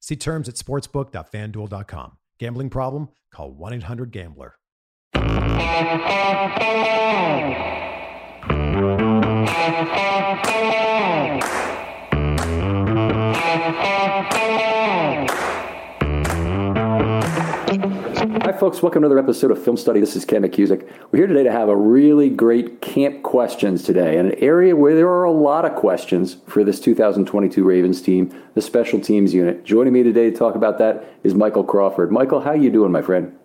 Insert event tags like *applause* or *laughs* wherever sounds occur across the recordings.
See terms at sportsbook.fanduel.com. Gambling problem? Call 1 800 Gambler. Folks. Welcome to another episode of Film Study. This is Ken McKusick. We're here today to have a really great camp questions today, in an area where there are a lot of questions for this 2022 Ravens team, the special teams unit. Joining me today to talk about that is Michael Crawford. Michael, how are you doing, my friend?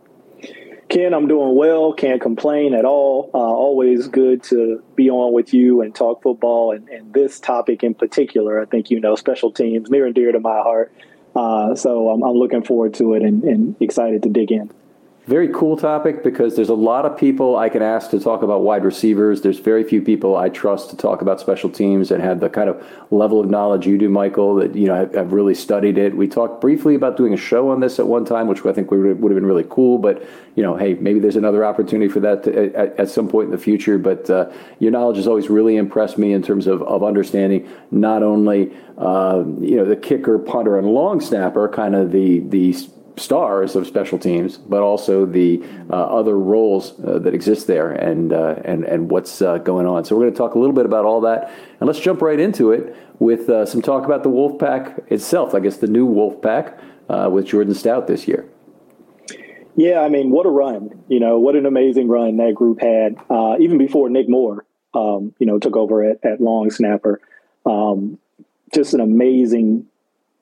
Ken, I'm doing well. Can't complain at all. Uh, always good to be on with you and talk football. And, and, this topic in particular, I think you know, special teams, near and dear to my heart. Uh, so I'm, I'm, looking forward to it and, and excited to dig in. Very cool topic because there's a lot of people I can ask to talk about wide receivers. There's very few people I trust to talk about special teams and have the kind of level of knowledge you do, Michael. That you know have really studied it. We talked briefly about doing a show on this at one time, which I think would have been really cool. But you know, hey, maybe there's another opportunity for that to, at, at, some point in the future. But uh, your knowledge has always really impressed me in terms of, of understanding not only uh, you know the kicker, punter, and long snapper, kind of the the stars of special teams, but also the uh, other roles uh, that exist there and uh, and and what's uh, going on. So we're going to talk a little bit about all that, and let's jump right into it with uh, some talk about the Wolfpack itself. I guess the new Wolfpack uh, with Jordan Stout this year. Yeah, I mean, what a run! You know, what an amazing run that group had, even before Nick Moore, um, you know, took over at, at long snapper. Um, just an amazing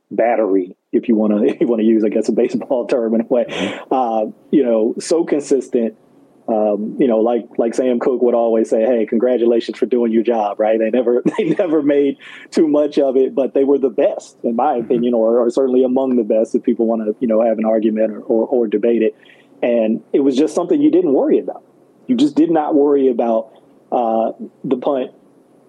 battery if you want to *laughs* you want to use I guess a baseball *laughs* term in a way. Mm-hmm. Uh, you know, so consistent. Um, you know, like like Sam Koch would always say, "Hey, congratulations for doing your job." Right? They never *laughs* they never made too much of it, but they were the best, in my mm-hmm. opinion, or, or certainly among the best. If people want to you know have an argument or, or, or debate it, and it was just something you didn't worry about. You just did not worry about uh, the punt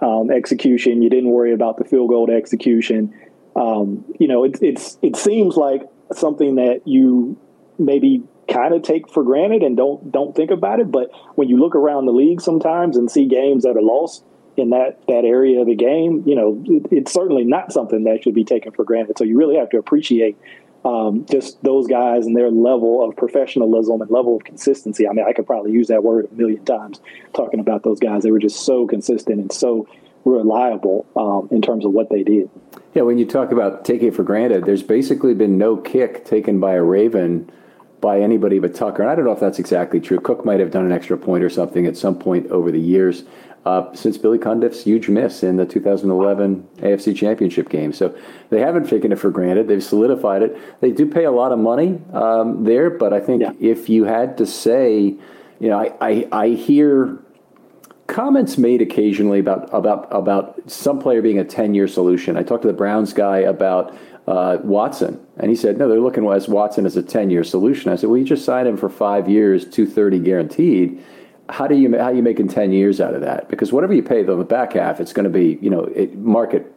um, execution. You didn't worry about the field goal execution um, you know, it, it's it seems like something that you maybe kind of take for granted and don't don't think about it. But when you look around the league sometimes and see games that are lost in that that area of the game, you know, it, it's certainly not something that should be taken for granted. So you really have to appreciate um, just those guys and their level of professionalism and level of consistency. I mean, I could probably use that word a million times talking about those guys. They were just so consistent and so reliable um, in terms of what they did. Yeah, when you talk about taking it for granted, there's basically been no kick taken by a Raven by anybody but Tucker. And I don't know if that's exactly true. Koch might have done an extra point or something at some point over the years uh, since Billy Cundiff's huge miss in the 2011 AFC Championship game. So they haven't taken it for granted. They've solidified it. They do pay a lot of money um, there, but I think yeah. if you had to say, you know, I, I, I hear comments made occasionally about about about some player being a 10 year solution. I talked to the Browns guy about uh, Watson, and he said, no, they're looking at Watson as a 10 year solution. I said, well, you just signed him for five years, 230 guaranteed how do you how are you making 10 years out of that because whatever you pay on the back half it's going to be you know it, market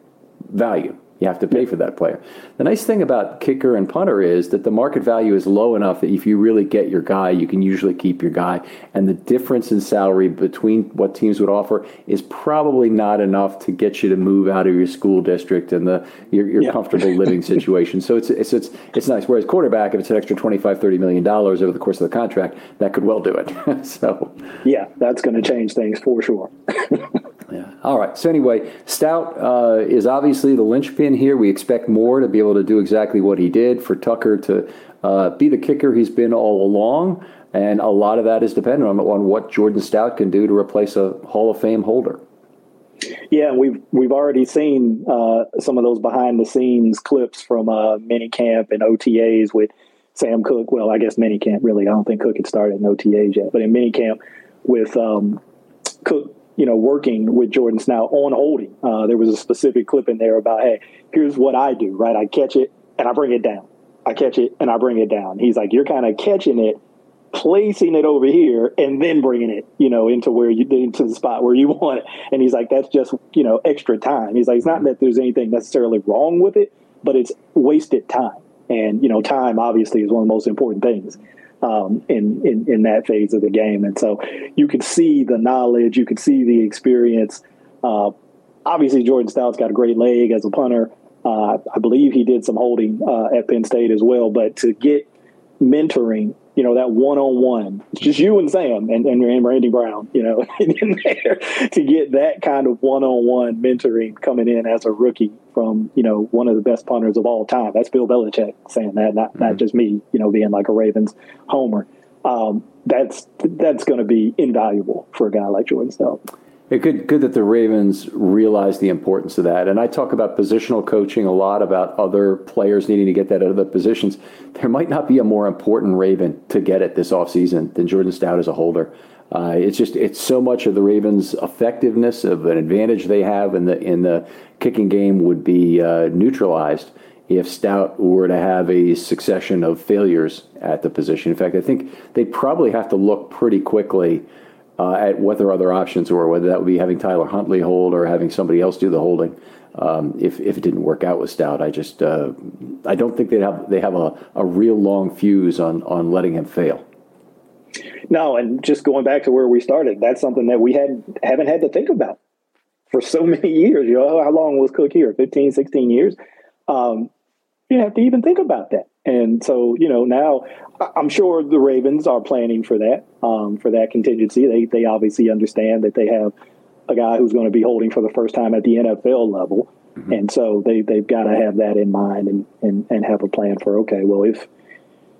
value you have to pay for that player. The nice thing about kicker and punter is that the market value is low enough that if you really get your guy, you can usually keep your guy. And the difference in salary between what teams would offer is probably not enough to get you to move out of your school district and the your, your yeah. comfortable living *laughs* situation. So it's, it's it's it's nice. Whereas quarterback, if it's an extra 25 30 million dollars over the course of the contract, that could well do it. *laughs* so yeah, that's going to change things for sure. *laughs* All right. So anyway, Stout uh, is obviously the linchpin here. We expect Moore to be able to do exactly what he did for Tucker to uh, be the kicker he's been all along, and a lot of that is dependent on, on what Jordan Stout can do to replace a Hall of Fame holder. Yeah, we've we've already seen uh, some of those behind the scenes clips from uh, minicamp and OTAs with Sam Koch. Well, I guess minicamp really. I don't think Koch had started in OTAs yet, but in minicamp with um, Koch you know, working with Jordan Stout on holding. Uh, there was a specific clip in there about, hey, here's what I do, right? I catch it and I bring it down. I catch it and I bring it down. He's like, you're kind of catching it, placing it over here, and then bringing it, you know, into where you into the spot where you *laughs* want it. And he's like, that's just, you know, extra time. He's like, it's not that there's anything necessarily wrong with it, but it's wasted time. And you know, time obviously is one of the most important things um, in, in in that phase of the game. And so you could see the knowledge, you could see the experience. Uh, obviously, Jordan Stout's got a great leg as a punter. Uh, I believe he did some holding uh, at Penn State as well. But to get mentoring you know, that one on one, just you and Sam and, and Randy Brown, you know, *laughs* in there to get that kind of one on one mentoring coming in as a rookie from, you know, one of the best punters of all time. That's Bill Belichick saying that, not, mm-hmm. not just me, you know, being like a Ravens homer. Um, that's that's going to be invaluable for a guy like Jordan Stout. It good, good that the Ravens realize the importance of that. And I talk about positional coaching a lot about other players needing to get that out of the positions. There might not be a more important Raven to get it this offseason than Jordan Stout as a holder. Uh, it's just it's so much of the Ravens' effectiveness of an advantage they have in the in the kicking game would be uh, neutralized if Stout were to have a succession of failures at the position. In fact, I think they'd probably have to look pretty quickly uh, at what their other options were, whether that would be having Tyler Huntley hold or having somebody else do the holding. Um, if, if it didn't work out with Stout, I just uh, I don't think they have they have a, a real long fuse on on letting him fail. No, and just going back to where we started, that's something that we had haven't had to think about for so *laughs* many years. You know, how long was Koch here? 15, 16 years. Um, you have to even think about that. And so, you know, now I'm sure the Ravens are planning for that, um, for that contingency. They they obviously understand that they have a guy who's going to be holding for the first time at the NFL level, mm-hmm. and so they they've got to have that in mind and, and and have a plan for okay, well if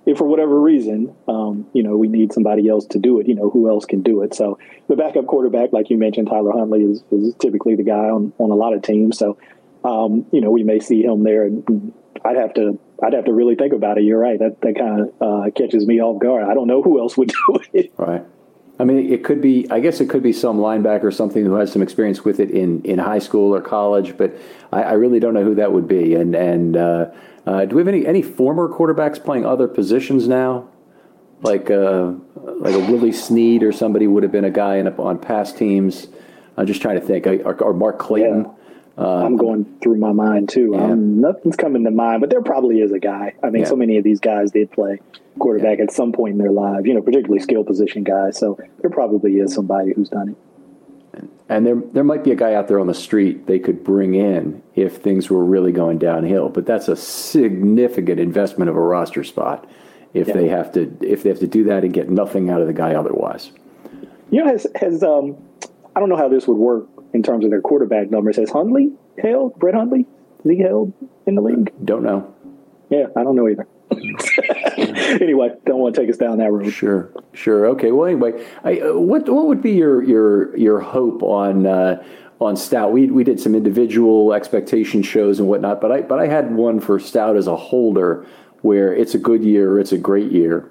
if for whatever reason, um, you know, we need somebody else to do it, you know, who else can do it? So the backup quarterback, like you mentioned, Tyler Huntley is, is typically the guy on on a lot of teams. So um, you know, we may see him there. And I'd have to I'd have to really think about it. You're right. That that kind of uh, catches me off guard. I don't know who else would *laughs* do it. Right. I mean, it could be. I guess it could be some linebacker or something who has some experience with it in, in high school or college, but I, I really don't know who that would be. And and uh, uh, do we have any any former quarterbacks playing other positions now? Like uh, like a Willie Snead or somebody would have been a guy in a, on past teams. I'm just trying to think. Or, or Mark Clayton. Yeah. Uh, I'm going through my mind too. Yeah. Um, nothing's coming to mind, but there probably is a guy. I mean, yeah. so many of these guys did play quarterback yeah. at some point in their lives, you know, particularly skill position guys. So there probably is somebody who's done it. And there, there might be a guy out there on the street they could bring in if things were really going downhill. But that's a significant investment of a roster spot if they have to if they have to do that and get nothing out of the guy otherwise. You know, has has um, I don't know how this would work in terms of their quarterback numbers. Has Hundley held? Brett Hundley? Is he held in the league? Don't know. Yeah, I don't know either. *laughs* anyway, don't want to take us down that road. Sure, sure. Okay. Well, anyway, I, uh, what what would be your your your hope on? Uh, on Stout, we we did some individual expectation shows and whatnot, but I but I had one for Stout as a holder, where it's a good year, or it's a great year,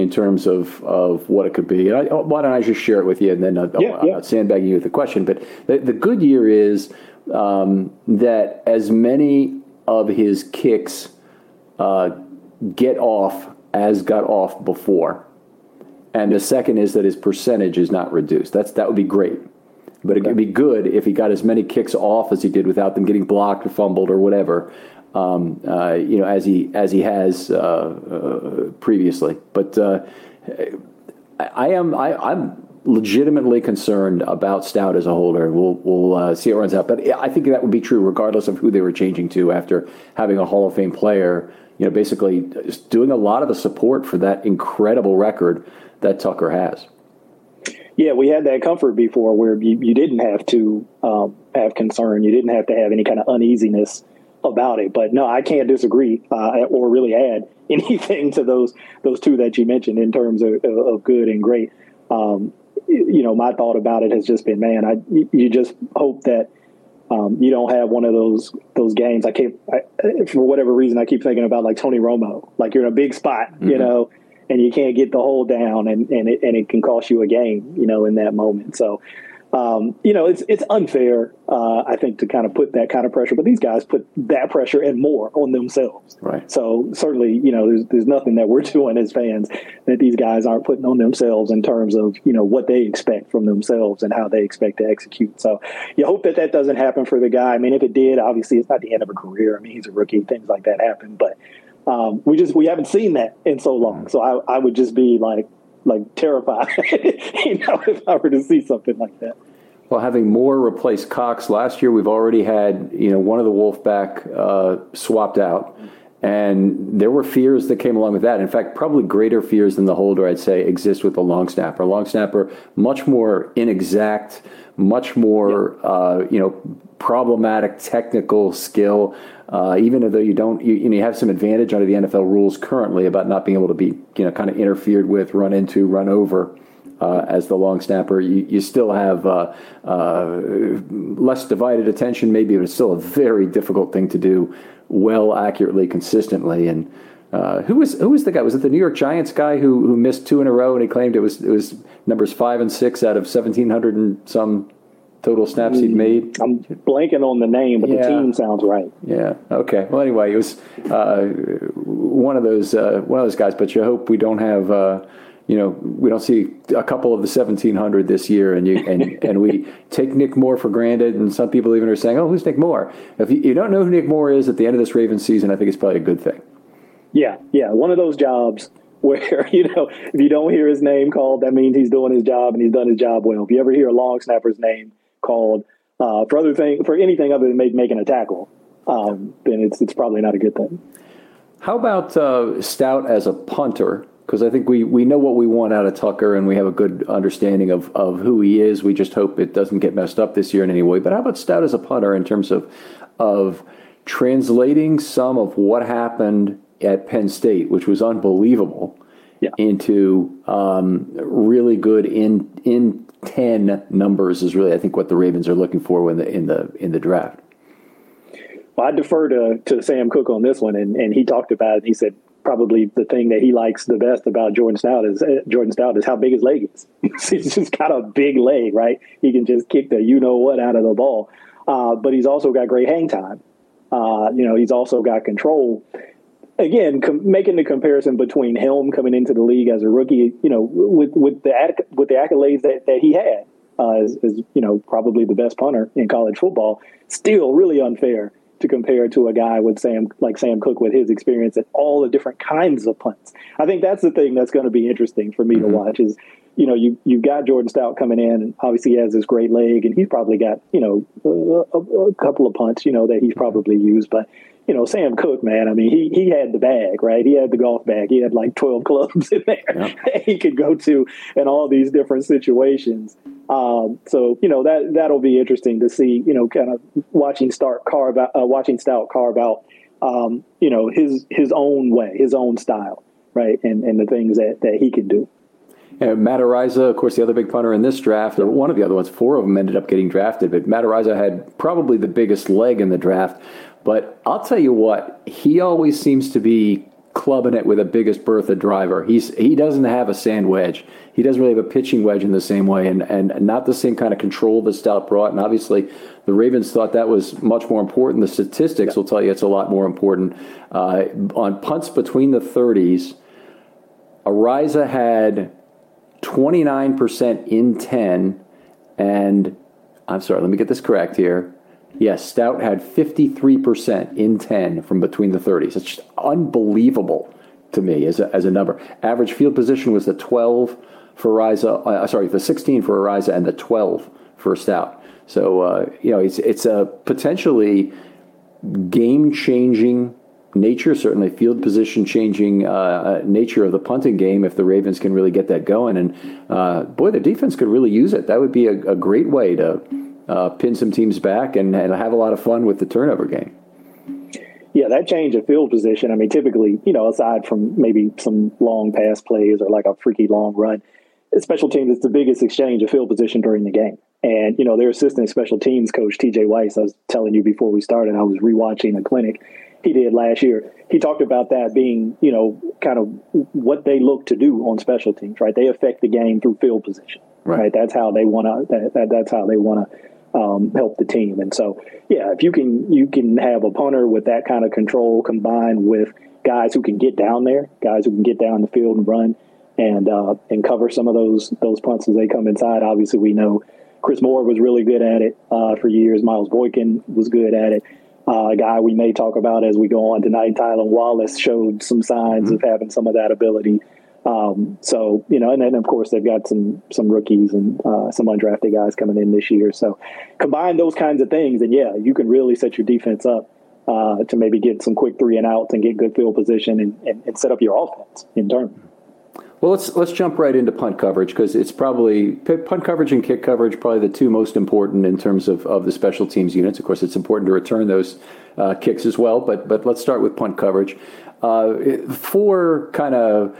in terms of, of what it could be. I, why don't I just share it with you, and then I'll, yeah, I'm yeah. not sandbagging you with the question. But the, the good year is um, that as many of his kicks uh, get off as got off before. And the second is that his percentage is not reduced. That's that would be great. But it would be good if he got as many kicks off as he did without them getting blocked or fumbled or whatever. Um, uh, you know, as he as he has uh, uh, previously. But uh, I am I, I'm legitimately concerned about Stout as a holder. We'll we'll uh, see how it runs out. But I think that would be true regardless of who they were changing to after having a Hall of Fame player. You know, basically doing a lot of the support for that incredible record that Tucker has. Yeah, we had that comfort before where you, you didn't have to um, have concern. You didn't have to have any kind of uneasiness about it. But no, I can't disagree uh, or really add *laughs* anything to those those two that you mentioned in terms of, of good and great. Um, you know, my thought about it has just been, man, I you just hope that um, you don't have one of those those games. I keep I, for whatever reason I keep thinking about like Tony Romo, like you're in a big spot, mm-hmm. you know, and you can't get the hole down, and and it, and it can cost you a game, you know, in that moment. So um, you know, it's it's unfair, uh, I think, to kind of put that kind of pressure. But these guys put that pressure and more on themselves. Right. So certainly, you know, there's there's nothing that we're *laughs* doing as fans that these guys aren't putting on themselves in terms of you know what they expect from themselves and how they expect to execute. So you hope that that doesn't happen for the guy. I mean, if it did, obviously, it's not the end of a career. I mean, he's a rookie. Things like that happen, but um, we just we haven't seen that in so long. So I, I would just be like like terrified, *laughs* you know, if I were to see something like that. Well, having Moore replace Cox last year, we've already had you know one of the Wolfpack uh, swapped out, and there were fears that came along with that. In fact, probably greater fears than the holder, I'd say, exist with the long snapper. Long snapper, much more inexact, much more uh, you know problematic technical skill. Uh, even though you don't, you, you, know, you have some advantage under the NFL rules currently about not being able to be, you know, kind of interfered with, run into, run over uh, as the long snapper. You, you still have uh, uh, less divided attention, maybe, but it's still a very difficult thing to do well, accurately, consistently. And uh, who was who was the guy? Was it the New York Giants guy who who missed two in a row and he claimed it was it was numbers five and six out of seventeen hundred and some total snaps he'd made? I'm blanking on the name, but yeah. the team sounds right. Yeah. Okay. Well, anyway, it was uh, one of those uh, one of those guys. But you hope we don't have uh, you know, we don't see a couple of the 1700 this year, and you and *laughs* and we take Nick Moore for granted, and some people even are saying, "Oh, who's Nick Moore?" If you, you don't know who Nick Moore is at the end of this Ravens season, I think it's probably a good thing. Yeah, yeah, one of those jobs *laughs* where you know if you don't hear his name called, that means he's doing his job and he's done his job well. If you ever hear a long snapper's name called uh, for other thing for anything other than make, making a tackle, um, then it's it's probably not a good thing. How about uh, Stout as a punter? Because I think we, we know what we want out of Tucker and we have a good understanding of, of who he is. We just hope it doesn't get messed up this year in any way. But how about Stout as a punter in terms of of translating some of what happened at Penn State, which was unbelievable, yeah. into um, really good in in ten numbers is really I think what the Ravens are looking for in the in the in the draft. Well, I defer to, to Sam Koch on this one, and, and he talked about it. He said probably the thing that he likes the best about Jordan Stout is uh, Jordan Stout is how big his leg is. *laughs* he's just got a big leg, right? He can just kick the you know what out of the ball. Uh, but he's also got great hang time. Uh, you know, he's also got control. Again, com- making the comparison between Helm coming into the league as a rookie, you know, with with the with the accolades that, that he had uh, as, as you know probably the best punter in college football, still really unfair to compare to a guy with Sam like Sam Koch with his experience at all the different kinds of punts. I think that's the thing that's going to be interesting for me mm-hmm. to watch is you know you you've got Jordan Stout coming in and obviously he has this great leg and he's probably got you know a, a, a couple of punts you know that he's probably used but you know, Sam Koch, man, I mean, he he had the bag, right? He had the golf bag. He had like 12 *laughs* clubs in there yep. *laughs* he could go to in all these different situations. Um, so, you know, that that'll be interesting to see, you know, kind of watching Start carve out, uh, watching Stout carve out, um, you know, his his own way, his own style. right? And and the things that that he can do. Yeah, Matt Araiza, of course, the other big punter in this draft, or one of the other ones, four of them ended up getting drafted, but Matt Araiza had probably the biggest leg in the draft. But I'll tell you what, he always seems to be clubbing it with a biggest Bertha driver. He's he doesn't have a sand wedge. He doesn't really have a pitching wedge in the same way, and and not the same kind of control that Stout brought. And obviously, the Ravens thought that was much more important. The statistics will tell you it's a lot more important. Uh, on punts between the 30s, Araiza had 29% in 10, and I'm sorry, let me get this correct here. Yes, Stout had 53% in 10 from between the 30s. It's just unbelievable to me as a, as a number. Average field position was the 12 for Araiza, uh, sorry, the 16 for Araiza and the 12 for Stout. So, uh, you know, it's, it's a potentially game changing nature, certainly field position changing uh, uh, nature of the punting game if the Ravens can really get that going. And uh, boy, the defense could really use it. That would be a, a great way to uh, pin some teams back and, and have a lot of fun with the turnover game. Yeah, that change of field position. I mean, typically, you know, aside from maybe some long pass plays or like a freaky long run, special teams is the biggest exchange of field position during the game. And, you know, their assistant special teams coach, TJ Weist, I was telling you before we started, I was rewatching a clinic he did last year. He talked about that being, you know, kind of what they look to do on special teams, right? They affect the game through field position, right? right? That's how they want to. That, that, that's how they want to um, help the team. And so, yeah, if you can you can have a punter with that kind of control combined with guys who can get down there, guys who can get down the field and run and uh, and cover some of those those punts as they come inside. Obviously, we know Chris Moore was really good at it uh, for years. Miles Boykin was good at it. Uh, a guy we may talk about as we go on tonight, Tylan Wallace, showed some signs mm-hmm. of having some of that ability. Um, so you know, and then of course they've got some some rookies and uh, some undrafted guys coming in this year. So combine those kinds of things, and yeah, you can really set your defense up uh, to maybe get some quick three and outs and get good field position and, and, and set up your offense in turn. Well, let's let's jump right into punt coverage because it's probably punt coverage and kick coverage probably the two most important in terms of, of the special teams units. Of course, it's important to return those uh, kicks as well, but but let's start with punt coverage. Uh, four kind of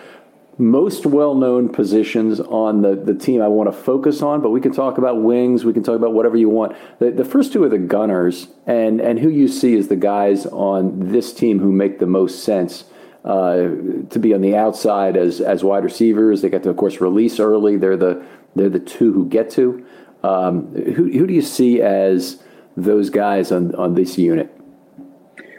most well-known positions on the, the team I want to focus on, but we can talk about wings, we can talk about whatever you want. The, the first two are the gunners, and and who you see as the guys on this team who make the most sense uh, to be on the outside as as wide receivers. They get to, of course, release early. They're the they're the two who get to. Um, who who do you see as those guys on on this unit?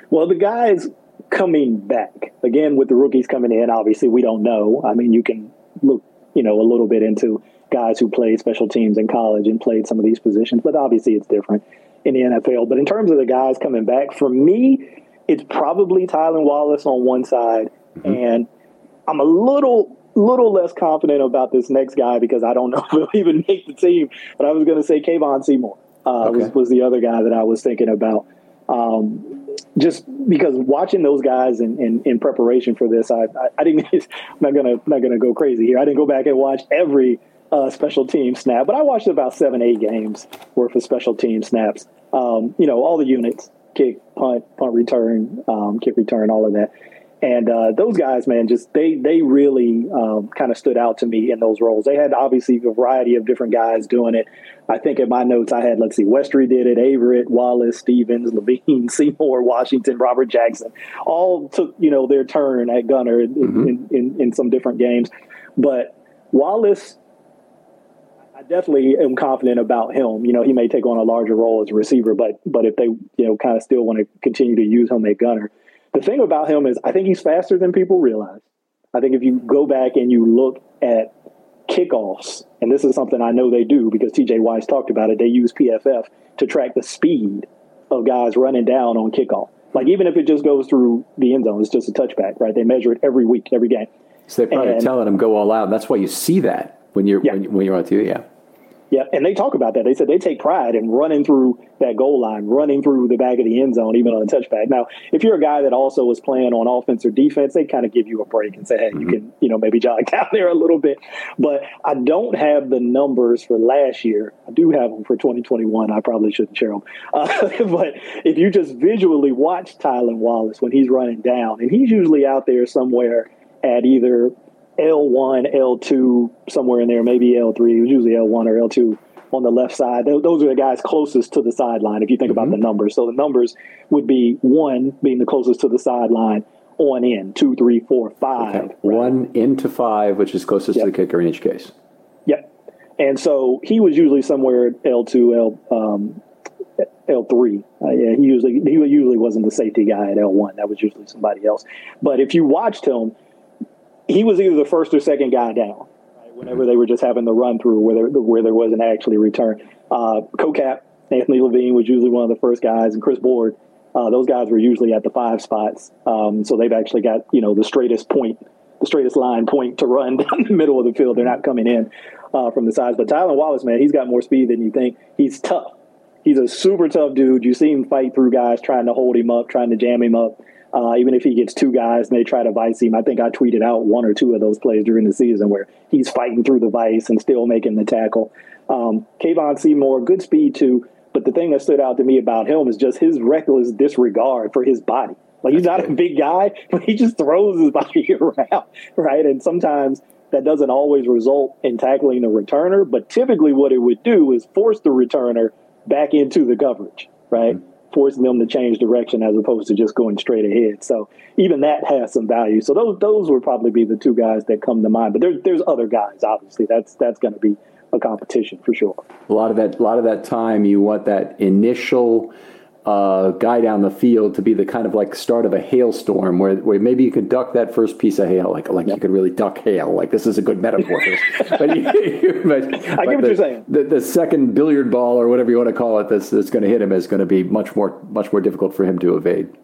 Well, the guys coming back again with the rookies coming in. Obviously, we don't know. I mean, you can look, you know, a little bit into guys who played special teams in college and played some of these positions, but obviously it's different in the NFL. But in terms of the guys coming back, for me, it's probably Tylan Wallace on one side, mm-hmm. and I'm a little little less confident about this next guy because I don't know *laughs* if he'll even make the team. But I was going to say Kevon Seymour uh, okay. was, was the other guy that I was thinking about. Um, just because watching those guys in, in, in preparation for this, I, I, I didn't. *laughs* I'm not gonna not gonna go crazy here. I didn't go back and watch every uh, special team snap, but I watched about seven eight games worth of special team snaps. Um, you know all the units kick, punt, punt return, um, kick return, all of that. And uh, those guys, man, just they they really um, kind of stood out to me in those roles. They had obviously a variety of different guys doing it. I think in my notes I had, let's see, Westry did it, Averett, Wallace, Stephens, Levine, *laughs* Seymour, Washington, Robert Jackson, all took you know their turn at gunner in, mm-hmm. in, in, in some different games. But Wallace I definitely am confident about him. You know, he may take on a larger role as a receiver, but but if they you know kind of still want to continue to use him at gunner, the thing about him is I think he's faster than people realize. I think if you go back and you look at kickoffs, and this is something I know they do because TJ Weist talked about it. They use PFF to track the speed of guys running down on kickoff. Like even if it just goes through the end zone, it's just a touchback, right? They measure it every week, every game. So they're probably and, telling them go all out. And that's why you see that when you're yeah. when, when, you're on TV. Yeah. Yeah, and they talk about that. They said they take pride in running through that goal line, running through the back of the end zone, even on a touchback. Now, if you're a guy that also was playing on offense or defense, they kind of give you a break and say, hey, mm-hmm. you can, you know, maybe jog *laughs* down there a little bit. But I don't have the numbers for last year. I do have them for 2021. I probably shouldn't share them. *laughs* Uh, but if you just visually watch Tylan Wallace when he's running down, and he's usually out there somewhere at either L1, L2, somewhere in there, maybe L3. It was usually L1 or L2 on the left side. Those are the guys closest to the sideline if you think mm-hmm. about the numbers. So the numbers would be one being the closest to the sideline on in, two, three, four, five. Okay. Right? One into five, which is closest yep. to the kicker in each case. Yep. And so he was usually somewhere at L2, L, um, L3. Uh, yeah, he usually he usually wasn't the safety guy at L1. That was usually somebody else. But if you watched him, he was either the first or second guy down. Right? Whenever they were just having the run through where there, where there wasn't actually return. Uh, CoCap Anthony Levine was usually one of the first guys, and Chris Board. Uh, those guys were usually at the five spots. Um, so they've actually got you know the straightest point, the straightest line point to run *laughs* down the middle of the field. They're not coming in uh, from the sides. But Tylan Wallace, man, he's got more speed than you think. He's tough he's a super tough dude. You see him fight through guys trying to hold him up, trying to jam him up. Uh, even if he gets two guys and they try to vice him, I think I tweeted out one or two of those plays during the season where he's fighting through the vice and still making the tackle. Um, Kevon Seymour, good speed too, but the thing that stood out to me about him is just his reckless disregard for his body. Like he's not a big guy, *laughs* but he just throws his *laughs* body around, right? And sometimes that doesn't always result in tackling the returner, but typically what it would do is force the returner back into the coverage, right? Mm-hmm. Forcing them to change direction as opposed to just going straight ahead. So even that has some value. So those those would probably be the two guys that come to mind. But there's there's other guys. Obviously, that's that's going to be a competition for sure. A lot of that, a lot of that time, you want that initial uh, guy down the field to be the kind of like start of a hailstorm where, where maybe you could duck that first piece of hail, like like yep. you could really duck hail. Like this is a good metaphor. *laughs* but, you, *laughs* but, I get what the, you're saying. The, the, second billiard ball or whatever you want to call it that's, that's going to hit him is going to be much more much more difficult for him to evade.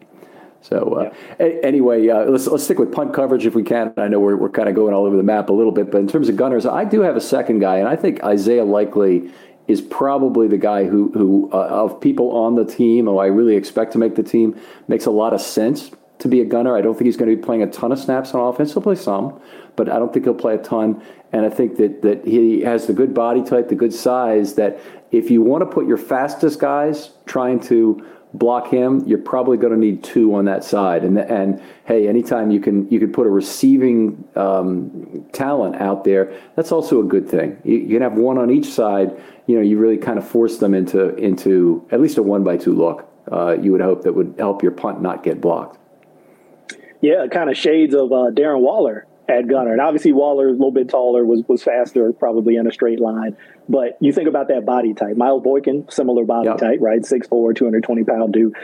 So uh, yeah. a- anyway, uh, let's let's stick with punt coverage if we can. I know we're we're kind of going all over the map a little bit, but in terms of gunners, I do have a second guy, and I think Isaiah Likely is probably the guy who, who uh, of people on the team, who I really expect to make the team, makes a lot of sense to be a gunner. I don't think he's going to be playing a ton of snaps on offense. He'll play some, but I don't think he'll play a ton. And I think that, that he has the good body type, the good size, that if you want to put your fastest guys trying to block him, you're probably going to need two on that side. And and hey, anytime you can you can put a receiving um, talent out there, that's also a good thing. You, you, can have one on each side. You know, you really kind of force them into into at least a one by two look. Uh, you would hope that would help your punt not get blocked. Yeah, kind of shades of uh, Darren Waller at gunner. And obviously Waller, a little bit taller, was was faster, probably in a straight line. But you think about that body type. Miles Boykin, similar body yep. type, right? 6'4", 220 pound dude.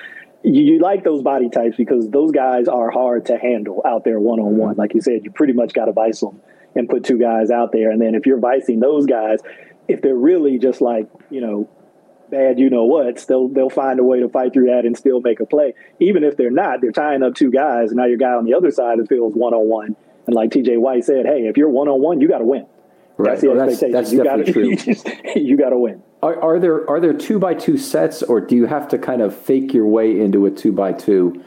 You, you, like those body types because those guys are hard to handle out there one on one. Like you said, you pretty much got to vice them and put two guys out there. And then if you're vicing those guys, if they're really just like you know bad you know what, they'll they'll find a way to fight through that and still make a play. Even if they're not, they're tying up two guys, and now your guy on the other side of the field is one on one and like TJ White said, hey, if you're one on one, you got to win. Right. That's the expectation. That's, that's you definitely *laughs* gotta, true. You, just, you got to win. Are, are, there are there two by two sets, or do you have to kind of fake your way into a two by two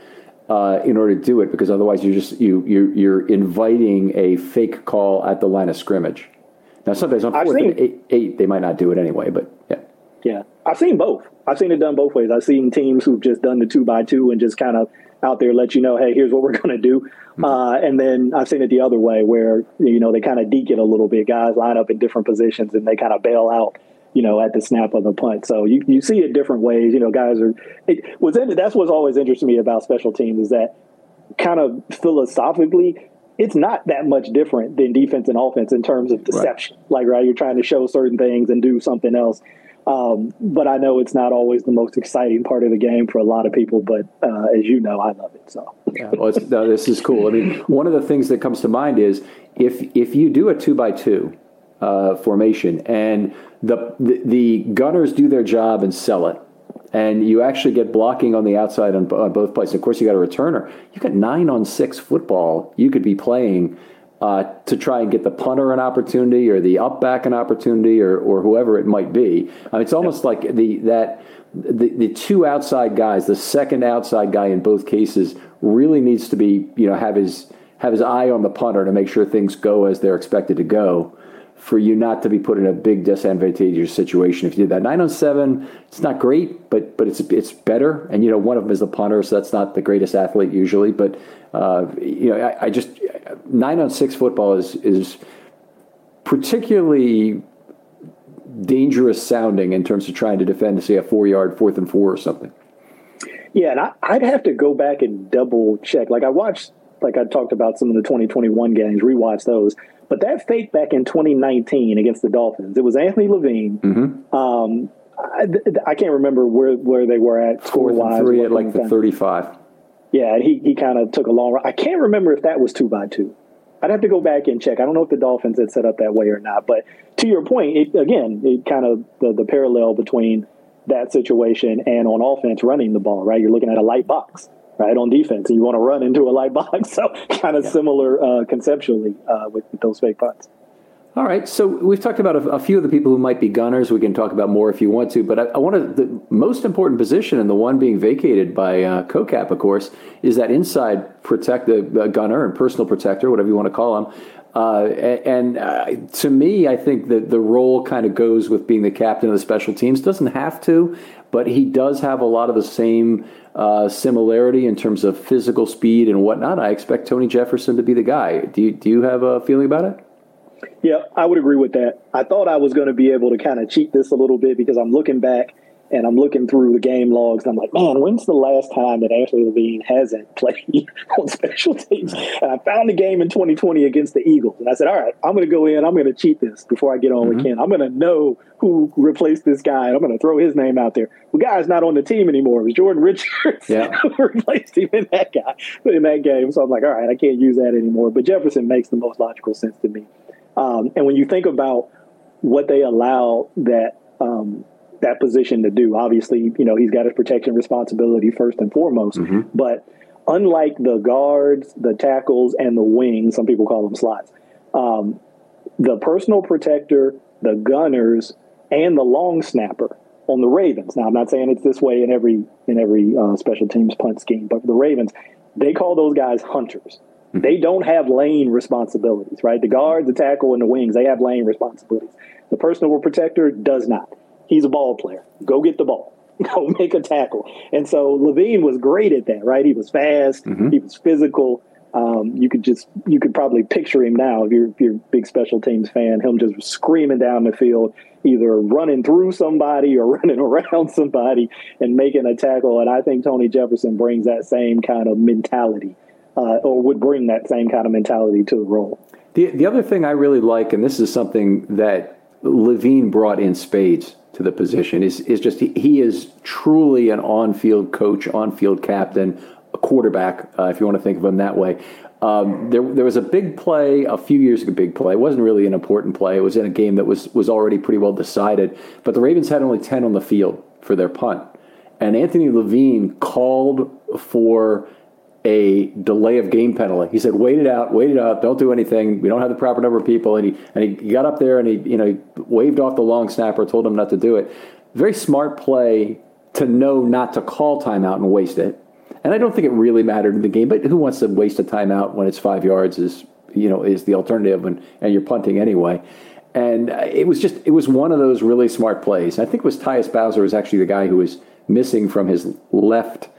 uh, in order to do it? Because otherwise, you're just you you're, you're inviting a fake call at the line of scrimmage. Now, sometimes on fourth seen, and eight, eight, they might not do it anyway, but yeah. Yeah, I've seen both. I've seen it done both ways. I've seen teams who've just done the two by two and just kind of out there let you know, hey, here's what we're *laughs* going to do. Mm-hmm. Uh, and then I've seen it the other way where, you know, they kind of deke it a little bit. Guys line up in different positions and they kind of bail out, you know, at the snap of the punt. So you, you see it different ways. You know, guys are, it was, that's what's always interested me about special teams is that kind of philosophically, it's not that much different than defense and offense in terms of deception. Right. Like, right, you're trying to show certain things and do something else. Um, but I know it's not always the most exciting part of the game for a lot of people. But uh, as you know, I love it. So yeah, well, no, this is cool. I mean, one of the things that comes to mind is if if you do a two by two uh, formation and the, the the gunners do their job and sell it, and you actually get blocking on the outside on, on both places. Of course, you got a returner. You got nine on six football. You could be playing uh, to try and get the punter an opportunity or the up back an opportunity or, or whoever it might be. I mean, it's almost like the that the, the two outside guys, the second outside guy in both cases, really needs to be you know have his have his eye on the punter to make sure things go as they're expected to go. For you not to be put in a big disadvantageous situation if you did that. Nine on seven, it's not great, but but it's it's better. And you know, one of them is the punter, so that's not the greatest athlete usually. But uh, you know, I, I, just nine on six football is is particularly dangerous sounding in terms of trying to defend, say, a four yard fourth and four or something. Yeah, and I, would have to go back and double check. Like I watched, like I talked about some of the 2021 games, rewatch those. But that fake back in 2019 against the Dolphins, it was Anthony Levine. Mm-hmm. Um, I, I, can't remember where, where they were at score wise. Three at like the 35. Yeah, and he, he kind of took a long run. I can't remember if that was two by two. I'd have to go back and check. I don't know if the Dolphins had set up that way or not. But to your point, it, again, it kind of the, the parallel between that situation and on offense running the ball, right? You're looking at a light box right on defense, and you want to run into a light box. *laughs* So kind of yeah. similar uh, conceptually uh, with, with, those fake punts. All right, so we've talked about a, a, few of the people who might be gunners. We can talk about more if you want to, but I, I want to. The most important position, and the one being vacated by uh, COCAP, of course, is that inside protect the gunner and personal protector, whatever you want to call him. Uh, and uh, to me, I think that the role kind of goes with being the captain of the special teams. Doesn't have to, but he does have a lot of the same uh, similarity in terms of physical speed and whatnot. I expect Tony Jefferson to be the guy. Do you, do you have a feeling about it? Yeah, I would agree with that. I thought I was going to be able to kind of cheat this a little bit because I'm looking back and I'm looking through the game logs and I'm like, man, when's the last time that Ashley Levine hasn't played *laughs* on special teams? And I found the game in 2020 against the Eagles. And I said, all right, I'm going to go in, I'm going to cheat this before I get on mm-hmm. with Ken. I'm going to know who replaced this guy and I'm going to throw his name out there. The guy's not on the team anymore. It was Jordan Richards yeah. *laughs* who replaced him in that guy, in that game. So I'm like, all right, I can't use that anymore. But Jefferson makes the most logical sense to me. Um, and when you think about what they allow that um, that position to do. Obviously, you know, he's got his protection responsibility first and foremost. Mm-hmm. But unlike the guards, the tackles, and the wings, some people call them slots, um, the personal protector, the gunners, and the long snapper on the Ravens. Now, I'm not saying it's this way in every in every uh, special teams punt scheme, but the Ravens, they call those guys hunters. Mm-hmm. They don't have lane responsibilities, right? The guard, the tackle, and the wings, they have lane responsibilities. The personal protector does not he's a ball player. Go get the ball. *laughs* Go make a tackle. And so Levine was great at that, right? He was fast. Mm-hmm. He was physical. Um, you could just you could probably picture him now if you're if you're a big special teams fan, him just screaming down the field, either running through somebody or *laughs* running around somebody and making a tackle. And I think Tony Jefferson brings that same kind of mentality, uh, or would bring that same kind of mentality to the role. The the other thing I really like, and this is something that Levine brought in spades to the position is is just he, is truly an on field coach, on field captain, a quarterback, uh, if you want to think of him that way. Um, there, there was a big play a few years ago. Big play. It wasn't really an important play. It was in a game that was was already pretty well decided. But the Ravens had only ten on the field for their punt, and Anthony Levine called for a delay of game penalty. He said, "Wait it out, wait it out. Don't do anything. We don't have the proper number of people." And he and he got up there and he you know he waved off the long snapper, told him not to do it. Very smart play to know not to call timeout and waste it. And I don't think it really mattered in the game. But who wants to waste a timeout when it's five yards? Is you know is the alternative and and you're punting anyway. And it was just it was one of those really smart plays. I think it was Tyus Bowser was actually the guy who was missing from his left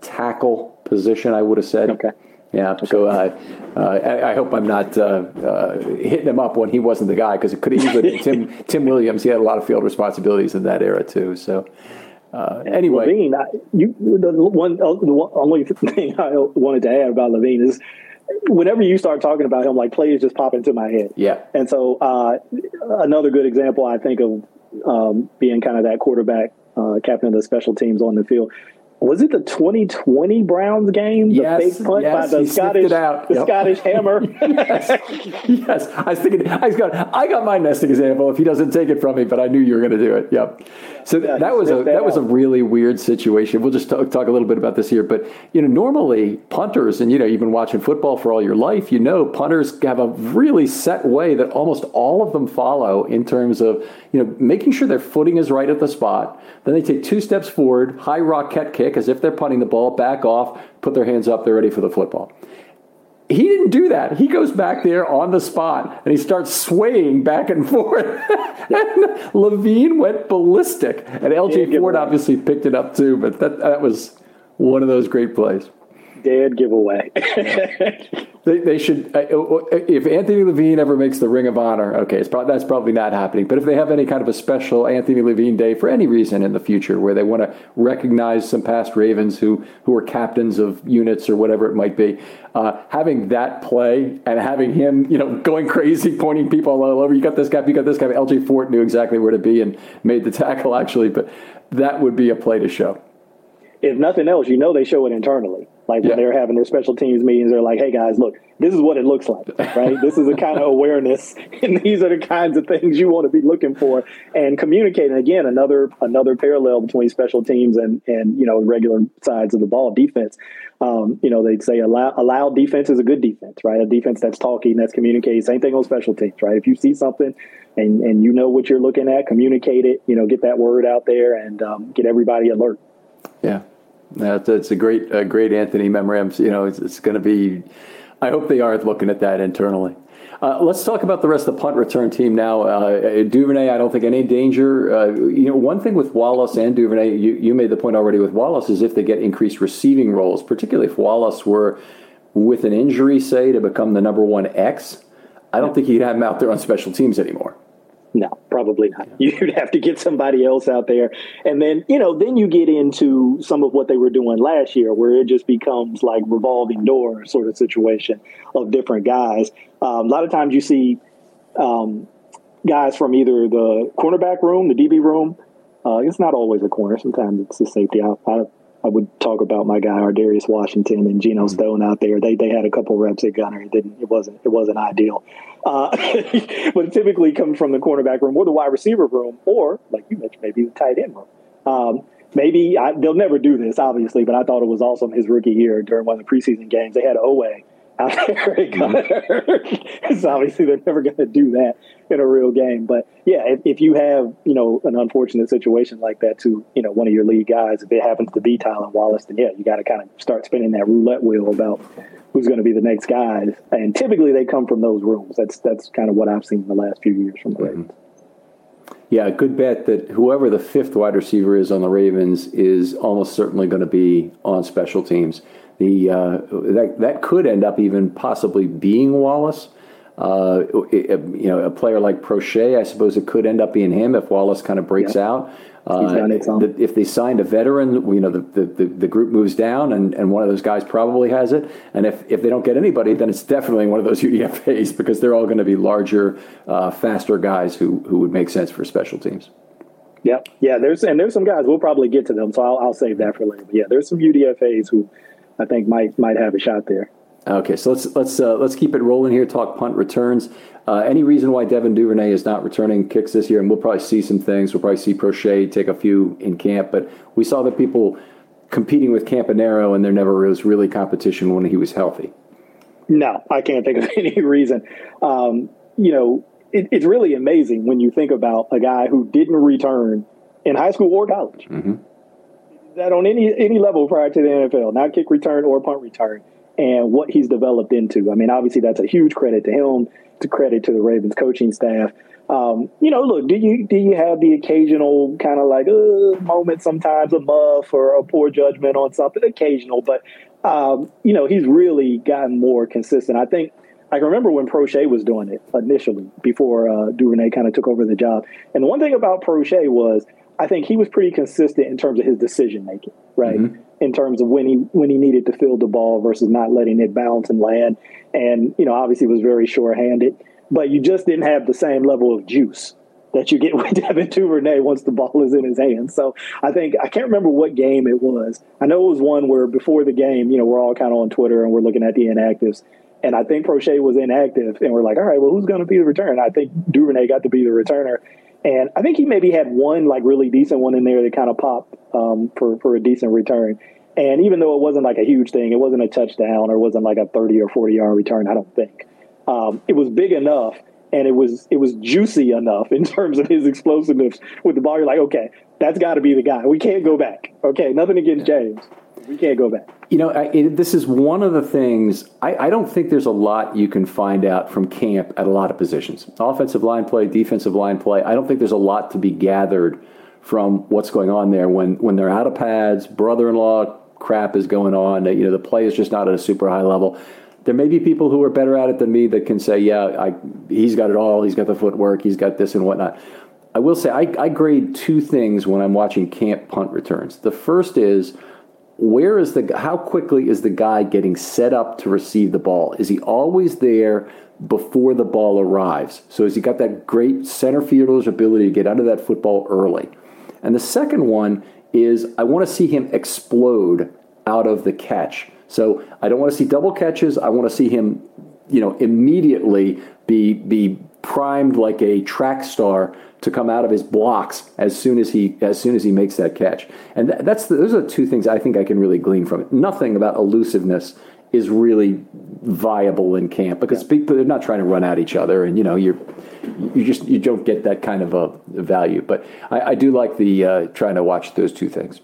tackle position, I would have said. Okay. Yeah, so uh, uh, I, I, hope I'm not uh, uh, hitting him up when he wasn't the guy because it could have easily been Tim *laughs* Tim Williams. He had a lot of field responsibilities in that era too. So uh, anyway, Levine, I, you the one, uh, the one only thing I wanted to add about Levine is whenever you start talking about him, like plays just pop into my head. Yeah, and so another good example I think of um, being kind of that quarterback captain of the special teams on the field was it the 2020 Browns game? The yes, fake punt yes, by the Scottish, the yep. Scottish *laughs* Hammer. yes. yes, I was thinking. I got. I got my nesting example. If he doesn't take it from me, but I knew you were going to do it. Yep. So yeah, that was a that, that was a really weird situation. We'll just talk, talk, a little bit about this here. But you know, normally punters, and you know, you've been watching football for all your life. You know, punters have a really set way that almost all of them follow in terms of you know making sure their footing is right at the spot. Then they take two steps forward, high rocket kick as if they're punting the ball, back off, put their hands up, they're ready for the football. He didn't do that. He goes back there on the spot and he starts swaying back and *laughs* forth. and Levine went ballistic. And LJ Fort obviously picked it up too, but that, that was one of those great plays. Dead giveaway. *laughs* they, they should. Uh, if Anthony Levine ever makes the Ring of Honor, okay, it's probably, that's probably not happening. But if they have any kind of a special Anthony Levine Day for any reason in the future, where they want to recognize some past Ravens who who are captains of units or whatever it might be, uh, having that play and having him, you know, going crazy, pointing people all over. You got this guy. You got this guy. LJ Fort knew exactly where to be and made the tackle actually, but that would be a play to show. If nothing else, you know they show it internally like when yeah. they're having their special teams meetings, they're like, "Hey guys, look, this is what it looks like, right? this is the kind of awareness, *laughs* and these are the kinds of things you want to be looking for and communicating." Again, another another parallel between special teams and and you know regular sides of the ball defense. Um, you know, they'd say a loud defense is a good defense, right? A defense that's talking, that's communicating. Same thing on special teams, right? If you see something and and you know what you're looking at, communicate it. You know, get that word out there and um, get everybody alert. Yeah, that's, that's a great, a great Anthony memorandum. You know, it's, it's going to be. I hope they are looking at that internally. Uh, let's talk about the rest of the punt return team now. Uh, Duvernay, I don't think any danger. Uh, you know, one thing with Wallace and Duvernay, you, you made the point already with Wallace, is if they get increased receiving roles, particularly if Wallace were with an injury, say, to become the number one X, I don't think he'd have him out there on special teams anymore. No, probably not. *laughs* You'd have to get somebody else out there. And then, you know, then you get into some of what they were doing last year where it just becomes like revolving door sort of situation of different guys. Um, a lot of times you see um, guys from either the cornerback room, the DB room. Uh, it's not always a corner. Sometimes it's the safety. I, I, I would talk about my guy Ar'Darius Washington and Geno mm-hmm. Stone out there. They they had a couple reps at gunner. It didn't. It wasn't. It wasn't ideal. Uh, *laughs* but typically come from the cornerback room or the wide receiver room, or like you mentioned, maybe the tight end room. Um, maybe I, they'll never do this, obviously, but I thought it was awesome his rookie year during one of the preseason games. They had Oweh out *laughs* there at mm-hmm. *laughs* so obviously they're never going to do that in a real game. But yeah, if, if, you have you know an unfortunate situation like that to you know one of your lead guys, if it happens to be Tylan Wallace, then yeah, you got to kind of start spinning that roulette wheel about who's going to be the next guys. And typically they come from those rooms. That's that's kind of what I've seen in the last few years from the Ravens. Mm-hmm. Yeah, good bet that whoever the fifth wide receiver is on the Ravens is almost certainly going to be on special teams. The uh, that that could end up even possibly being Wallace. Uh, you know, a player like Proche, I suppose it could end up being him if Wallace kind of breaks yeah. out. Uh, if they signed a veteran, you know, the, the, the, group moves down and, and one of those guys probably has it. And if, if they don't get anybody, then it's definitely one of those *laughs* UDFAs because they're all going to be larger, uh, faster guys who, who would make sense for special teams. Yeah, Yeah. There's and there's some guys we'll probably get to them, so I'll, I'll save that for later. But yeah, there's some UDFA's who I think might might have a shot there. Okay, so let's let's uh, let's keep it rolling here. Talk punt returns. Uh, any reason why Devin Duvernay is not returning kicks this year? And we'll probably see some things. We'll probably see Proche take a few in camp, but we saw that people competing with Campanaro, and there never was really competition when he was healthy. No, I can't think of *laughs* any reason. Um, you know, it, it's really amazing when you think about a guy who didn't return in high school or college. Mm-hmm that on any any level prior to the NFL, not kick return or punt return, and what he's developed into. I mean, obviously that's a huge credit to him, to credit to the Ravens coaching staff. Um, you know, look, do you do you have the occasional kind of like uh, moment sometimes a muff or a poor judgment on something occasional, but um, you know he's really gotten more consistent. I think I can remember when Proche was doing it initially before uh, Duvernay kind of took over the job. And the one thing about Proche was I think he was pretty consistent in terms of his decision making, right? Mm-hmm. In terms of when he when he needed to field the ball versus not letting it bounce and land, and you know obviously was very sure handed, but you just didn't have the same level of juice that you get *laughs* with Devin Duvernay once the ball is in his hands. So I think I can't remember what game it was. I know it was one where before the game, you know, we're all kind of on Twitter and we're looking at the inactives. And I think Proche was inactive, and we're like, all right, well, who's going to be the return? I think Duvernay got to be the returner, and I think he maybe had one like really decent one in there that kind of popped um, for for a decent return. And even though it wasn't like a huge thing, it wasn't a touchdown or it wasn't like a thirty or forty yard return. I don't think um, it was big enough, and it was it was juicy enough in *laughs* terms of his explosiveness with the ball. You're like, okay, that's got to be the guy. We can't go back. Okay, nothing against James. We can't go back. You know, I, it, this is one of the things. I, I, don't think there's a lot you can find out from camp at a lot of positions. Offensive line play, defensive line play. I don't think there's a lot to be gathered from what's going on there when when they're out of pads. Brother-in-law crap is going on. You know, the play is just not at a super high level. There may be people who are better at it than me that can say, "Yeah, I, he's got it all. He's got the footwork. He's got this and whatnot." I will say I, I grade two things when I'm watching camp punt returns. The first is where is the how quickly is the guy getting set up to receive the ball? Is he always there before the ball arrives? So has he got that great center fielder's ability to get under that football early? And the second one is I want to see him explode out of the catch. So I don't want to see double catches. I want to see him, you know, immediately be be primed like a track star to come out of his blocks as soon as he as soon as he makes that catch. And th- that's the, those are the two things I think I can really glean from it. Nothing about elusiveness is really viable in camp because people they're not trying to run at each other, and you know you're you just you don't get that kind of a value. But I, I do like the uh, trying to watch those two things.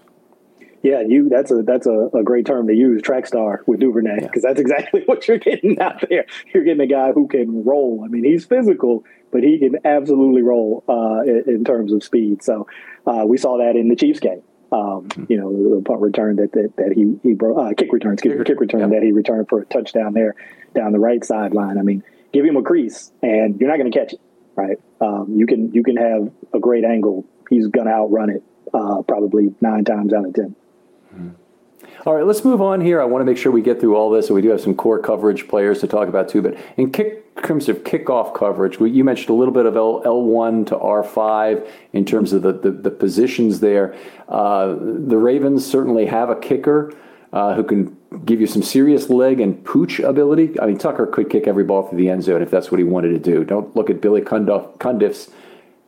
Yeah, you that's a that's a, a great term to use, track star with Duvernay, because yeah. that's exactly *laughs* what you're getting out there. You're getting a guy who can roll. I mean, he's physical, but he can absolutely roll uh, in, in, terms of speed. So uh, we saw that in the Chiefs game. Um, mm-hmm. You know, the punt return that that, that he he broke, uh, kick return, excuse kick, kick return that he returned for a touchdown there down the right sideline. I mean, give him a crease, and you're not going to catch it, right? Um, you can you can have a great angle. He's going to outrun it uh, probably nine times out of 10 All right, let's move on here. I want to make sure we get through all this, and we do have some core coverage players to talk about too. But in kick, terms of kickoff coverage, we, you mentioned a little bit of L, L1 to R5 in terms of the, the, the positions there. Uh, the Ravens certainly have a kicker uh, who can give you some serious leg and pooch ability. I mean, Tucker could kick every ball through the end zone if that's what he wanted to do. Don't look at Billy Cundiff, Cundiff's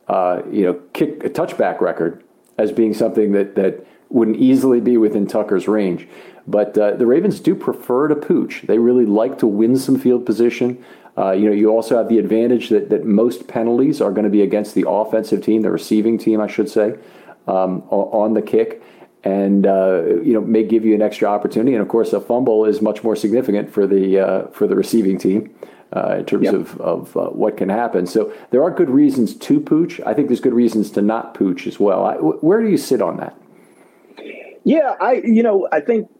uh, you know kick a touchback record as being something that that wouldn't easily be within Tucker's range. But uh, the Ravens do prefer to pooch. They really like to win some field position. Uh, you know, you also have the advantage that, that most penalties are going to be against the offensive team, the receiving team, I should say, um, on the kick, and uh, you know may give you an extra opportunity. And of course, a fumble is much more significant for the uh, for the receiving team. Uh, in terms yep. of, of uh, what can happen. So there are good reasons to pooch. I think there's good reasons to not pooch as well. I, where do you sit on that? Yeah, I you know I think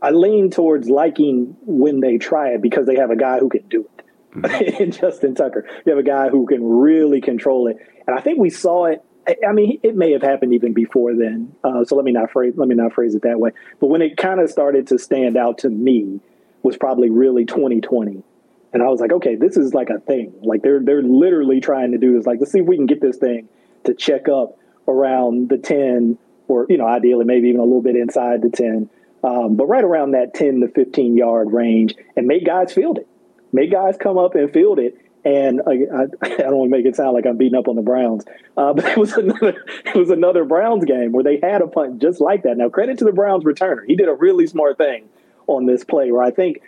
I lean towards liking when they try it because they have a guy who can do it. Mm-hmm. *laughs* in Justin Tucker, you have a guy who can really control it, and I think we saw it. I mean, it may have happened even before then. Uh, so let me not phrase let me not phrase it that way. But when it kind of started to stand out to me was probably really 2020, and I was like, okay, this is like a thing. Like they're they're literally trying to do this. Like let's see if we can get this thing to check up around the 10 or you know ideally maybe even a little bit inside the 10 um, but right around that 10 to 15 yard range and make guys field it. Make guys come up and field it. And I, I, *laughs* I don't want to make it sound like I'm beating up on the Browns, uh, *laughs* but it was another it was another Browns game where they had a punt just like that. Now credit to the Browns returner; he did a really smart thing on this play where I think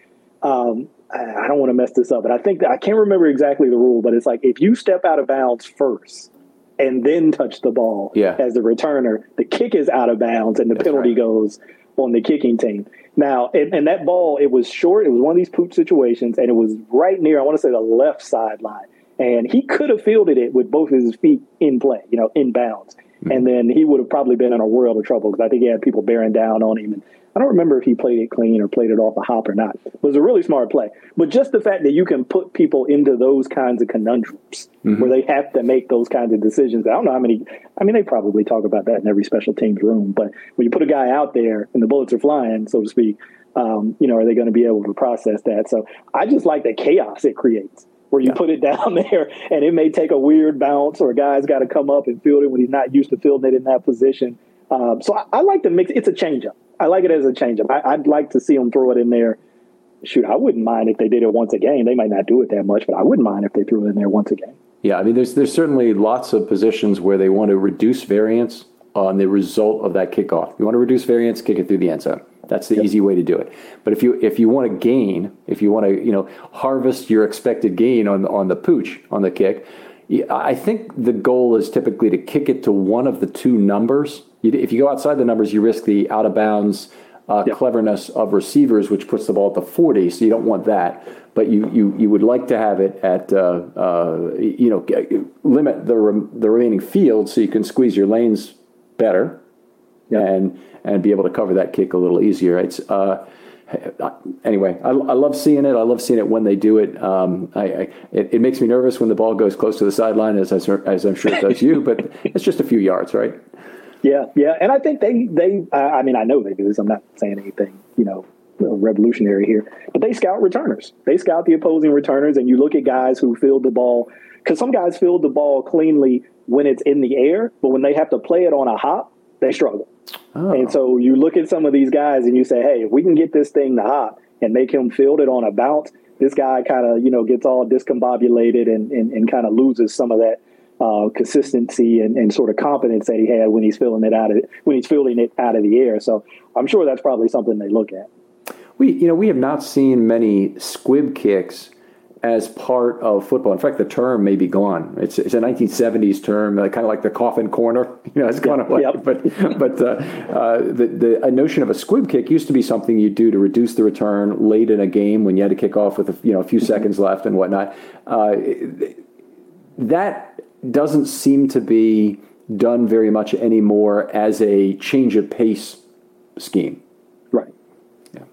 um, I don't want to mess this up, but I think I can't remember exactly the rule, but it's like if you step out of bounds first, and then touch the ball yeah. as the returner, the kick is out of bounds and the That's penalty right. goes on the kicking team. Now, and, and, that ball, it was short. It was one of these pooch situations, and it was right near, I want to say, the left sideline. And he could have fielded it with both of his feet in play, you know, in bounds. Mm-hmm. And then he would have probably been in a world of trouble because I think he had people bearing down on him. And I don't remember if he played it clean or played it off a hop or not. It was a really smart play. But just the fact that you can put people into those kinds of conundrums mm-hmm. where they have to make those kinds of decisions. I don't know how many, I mean, they probably talk about that in every special teams room. But when you put a guy out there and the bullets are flying, so to speak, um, you know, are they going to be able to process that? So I just like the chaos it creates where you yeah. put it *laughs* down there and it may take a weird bounce or a guy's got to come up and field it when he's not used to fielding it in that position. Um, so I, I, like to mix. It's a changeup. I like it as a changeup. I, would like to see them throw it in there. Shoot, I wouldn't mind if they did it once a game. They might not do it that much, but I wouldn't mind if they threw it in there once a game. Yeah, I mean, there's there's certainly lots of positions where they want to reduce variance on the result of that kickoff. You want to reduce variance, kick it through the end zone. That's the yep. easy way to do it. But if you if you want to gain, if you want to you know harvest your expected gain on on the pooch on the kick, I think the goal is typically to kick it to one of the two numbers You, if you go outside the numbers, you risk the out of bounds uh, yep. cleverness of receivers, which puts the ball at the 40. So you don't want that. But you, you, you would like to have it at, uh, uh, you know, limit the, re- the remaining field so you can squeeze your lanes better yep. and, and be able to cover that kick a little easier. It's, uh, anyway, I, I, love seeing it. I love seeing it when they do it. Um, I, I it, it, makes me nervous when the ball goes close to the sideline, as, as, as I'm sure it does you, but it's just a few yards, right? Yeah, yeah, and I think they they. I mean, I know they do this. I'm not saying anything, you know, revolutionary here, but they scout returners. They scout the opposing returners, and you look at guys who field the ball because some guys field the ball cleanly when it's in the air, but when they have to play it on a hop, they struggle. Oh. And so you look at some of these guys and you say, hey, if we can get this thing to hop and make him field it on a bounce, this guy kind of you know gets all discombobulated and, and, and kind of loses some of that uh, consistency and, and, sort of confidence that he had when he's filling it out of when he's filling it out of the air. So I'm sure that's probably something they look at. We you know we have not seen many squib kicks as part of football. In fact, the term may be gone. It's, it's a 1970s term, kind of like the coffin corner. *laughs* You know, it's of like, yep. but but uh, uh, the the notion of a squib kick used to be something you do to reduce the return late in a game when you had to kick off with a, you know a few mm-hmm. seconds left and whatnot. Uh, that doesn't seem to be done very much anymore as a change of pace scheme. Right. Yeah.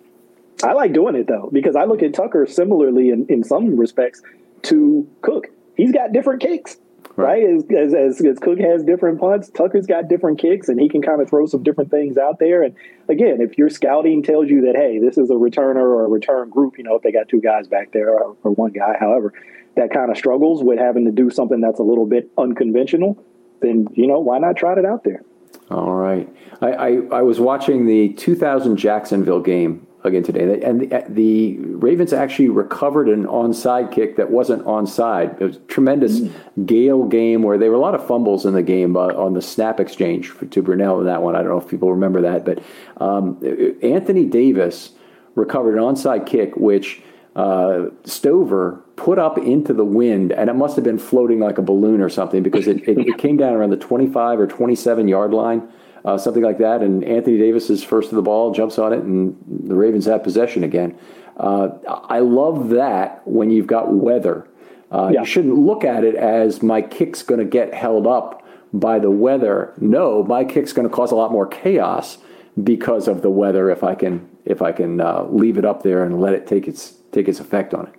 I like doing it though, because I look at Tucker similarly in, in some respects to Koch. He's got different kicks. Right, right? As, as, as Koch has different punts, Tucker's got different kicks, and he can kind of throw some different things out there. And again, if your scouting tells you that, hey, this is a returner or a return group, you know, if they got two guys back there or, or one guy, however, that kind of struggles with having to do something that's a little bit unconventional, then you know why not try it out there? All right. I, I, I was watching the 2000 Jacksonville game again today, and the, the, Ravens actually recovered an onside kick that wasn't onside. It was a tremendous mm. Gale game where there were a lot of fumbles in the game uh, on the snap exchange for, to Brunell in that one. I don't know if people remember that, but um, Anthony Davis recovered an onside kick, which uh, Stover put up into the wind, and it must have been floating like a balloon or something because it, it, it came down around the 25 or 27 yard line, uh, something like that. And Anthony Davis is first to the ball, jumps on it, and the Ravens have possession again. Uh, I love that when you've got weather. Uh, yeah. You shouldn't look at it as my kick's going to get held up by the weather. No, my kick's going to cause a lot more chaos because of the weather if I can if I can uh, leave it up there and let it take its take its effect on it.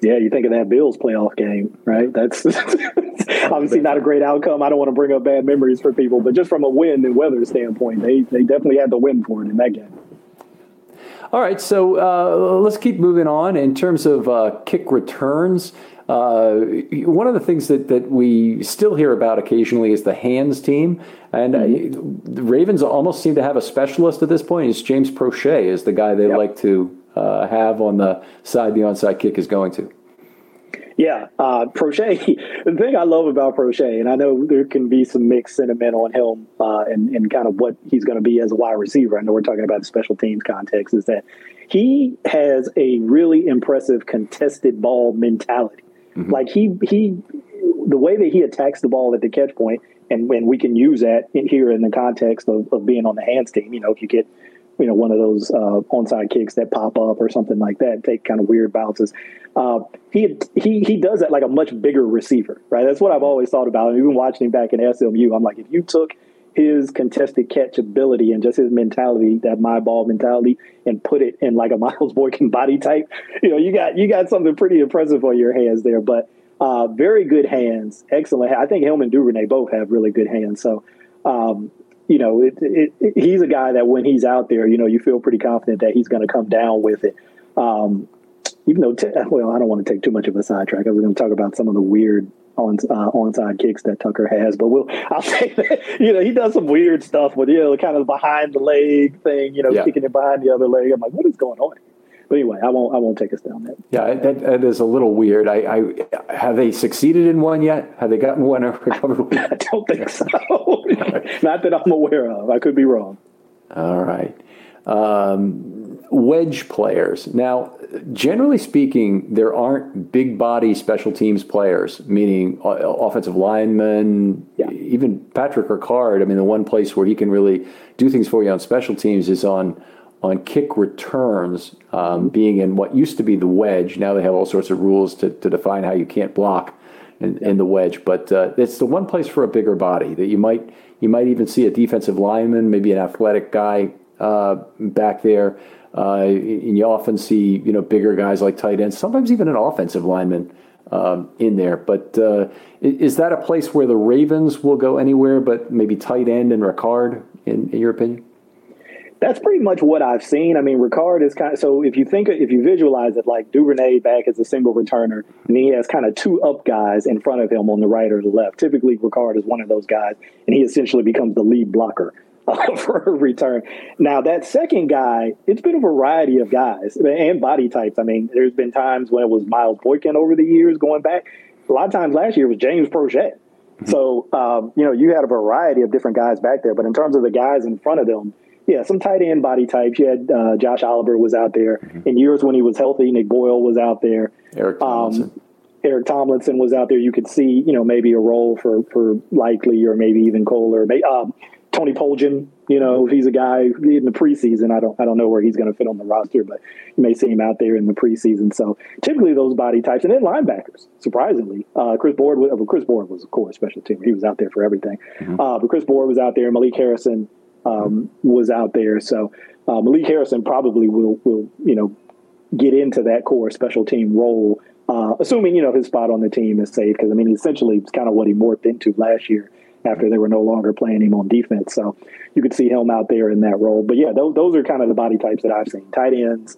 Yeah, you think of that Bills playoff game, right? That's *laughs* obviously not a great outcome. I don't want to bring up bad memories for people, but just from a wind and weather standpoint, they they definitely had the win for it in that game. All right, so uh, let's keep moving on in terms of uh, kick returns. Uh, one of the things that, that we still hear about occasionally is the hands team, and uh, mm-hmm. the Ravens almost seem to have a specialist at this point. It's James Proche is the guy they yep. like to uh, have on the side the onside kick is going to. Yeah, uh, Proche. *laughs* The thing I love about Proche, and I know there can be some mixed sentiment on him uh, and, and kind of what he's going to be as a wide receiver. I know we're talking about the special teams context, is that he has a really impressive contested ball mentality. Mm-hmm. Like he he, the way that he attacks the ball at the catch point, and when we can use that in, here in the context of, of being on the hands team. You know, if you get you know, one of those uh, onside kicks that pop up or something like that, take kind of weird bounces. Uh, he he he does that like a much bigger receiver, right? That's what I've always thought about. And even watching him back in SMU, I'm like, if you took his contested catch ability and just his mentality, that my ball mentality, and put it in like a *laughs* Miles Boykin body type, you know, you got you got something pretty impressive on your hands there. But uh, very good hands, excellent. I think him and Duvernay both have really good hands. So um, you know, it, it, it, he's a guy that when he's out there, you know, you feel pretty confident that he's going to come down with it. Um, even though, t- well, I don't want to take too much of a sidetrack. I was going to talk about some of the weird on uh, onside kicks that Tucker has, but we'll *laughs* I'll say that you know he does some weird stuff with you know kind of behind the leg thing, you know, yeah. kicking it behind the other leg. I'm like, what is going on? But anyway, I won't. I won't take us down that. Yeah, that, that is a little weird. I, I have they succeeded in one yet? Have they gotten one *laughs* recovered? *laughs* I don't think so. *laughs* Not that I'm aware of. I could be wrong. All right. Um, wedge players. Now, generally speaking, there aren't big body special teams players, meaning uh, offensive linemen, yeah. even Patrick Ricard. I mean, the one place where he can really do things for you on special teams is on on kick returns, um, being in what used to be the wedge. Now they have all sorts of rules to, to define how you can't block in, in the wedge. But uh, it's the one place for a bigger body that you might you might even see a defensive lineman, maybe an athletic guy uh, back there. Uh, and you often see you know bigger guys like tight ends, sometimes even an offensive lineman um, in there. But uh, is that a place where the Ravens will go anywhere, but maybe tight end and Ricard, in, in your opinion? That's pretty much what I've seen. I mean, Ricard is kind of so if you think if you visualize it like Duvernay back as a single returner, and he has kind of two up guys in front of him on the right or the left. Typically, Ricard is one of those guys, and he essentially becomes the lead blocker. *laughs* for a return. Now, that second guy, it's been a variety of guys and body types. I mean, there's been times when it was Miles Boykin over the years going back. A lot of times last year was James Proche. Mm-hmm. So, um, you know, you had a variety of different guys back there. But in terms of the guys in front of them, yeah, some tight end body types. You had uh, Josh Oliver was out there mm-hmm. in years when he was healthy. Nick Boyle was out there. Eric um, Tomlinson. Um, Eric Tomlinson was out there. You could see, you know, maybe a role for for Likely or maybe even Kolar. Um, Tony Poljan, you know, he's a guy in the preseason. I don't I don't know where he's going to fit on the roster, but you may see him out there in the preseason. So typically those body types, and then linebackers. Surprisingly, uh, Chris Board. Was, Chris Board was of course special team. He was out there for everything. Mm-hmm. Uh, but Chris Board was out there. Malik Harrison um, was out there. So uh, Malik Harrison probably will will you know get into that core special team role, uh, assuming you know his spot on the team is safe. Because I mean, essentially, it's kind of what he morphed into last year after they were no longer playing him on defense. So you could see him out there in that role. But yeah, those, those are kind of the body types that I've seen. Tight ends,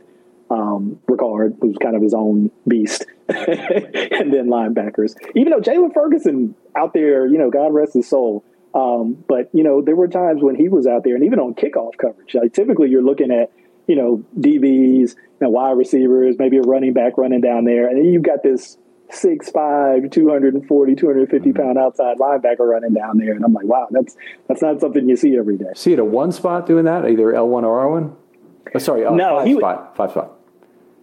um, Ricard, who's kind of his own beast, *laughs* and then linebackers. Even though Jaylon Ferguson out there, you know, God rest his soul. Um, but you know, there were times when he was out there, and even on kickoff coverage. Like typically, you're looking at you know DBs, you know, wide receivers, maybe a running back running down there, and then you've got this 6'5", 240, 250 mm-hmm. pound outside linebacker running down there. And I'm like, wow, that's that's not something you see every day. See it at one spot doing that, either L1 or R1? Oh, sorry, uh, no, five he spot. Five spot.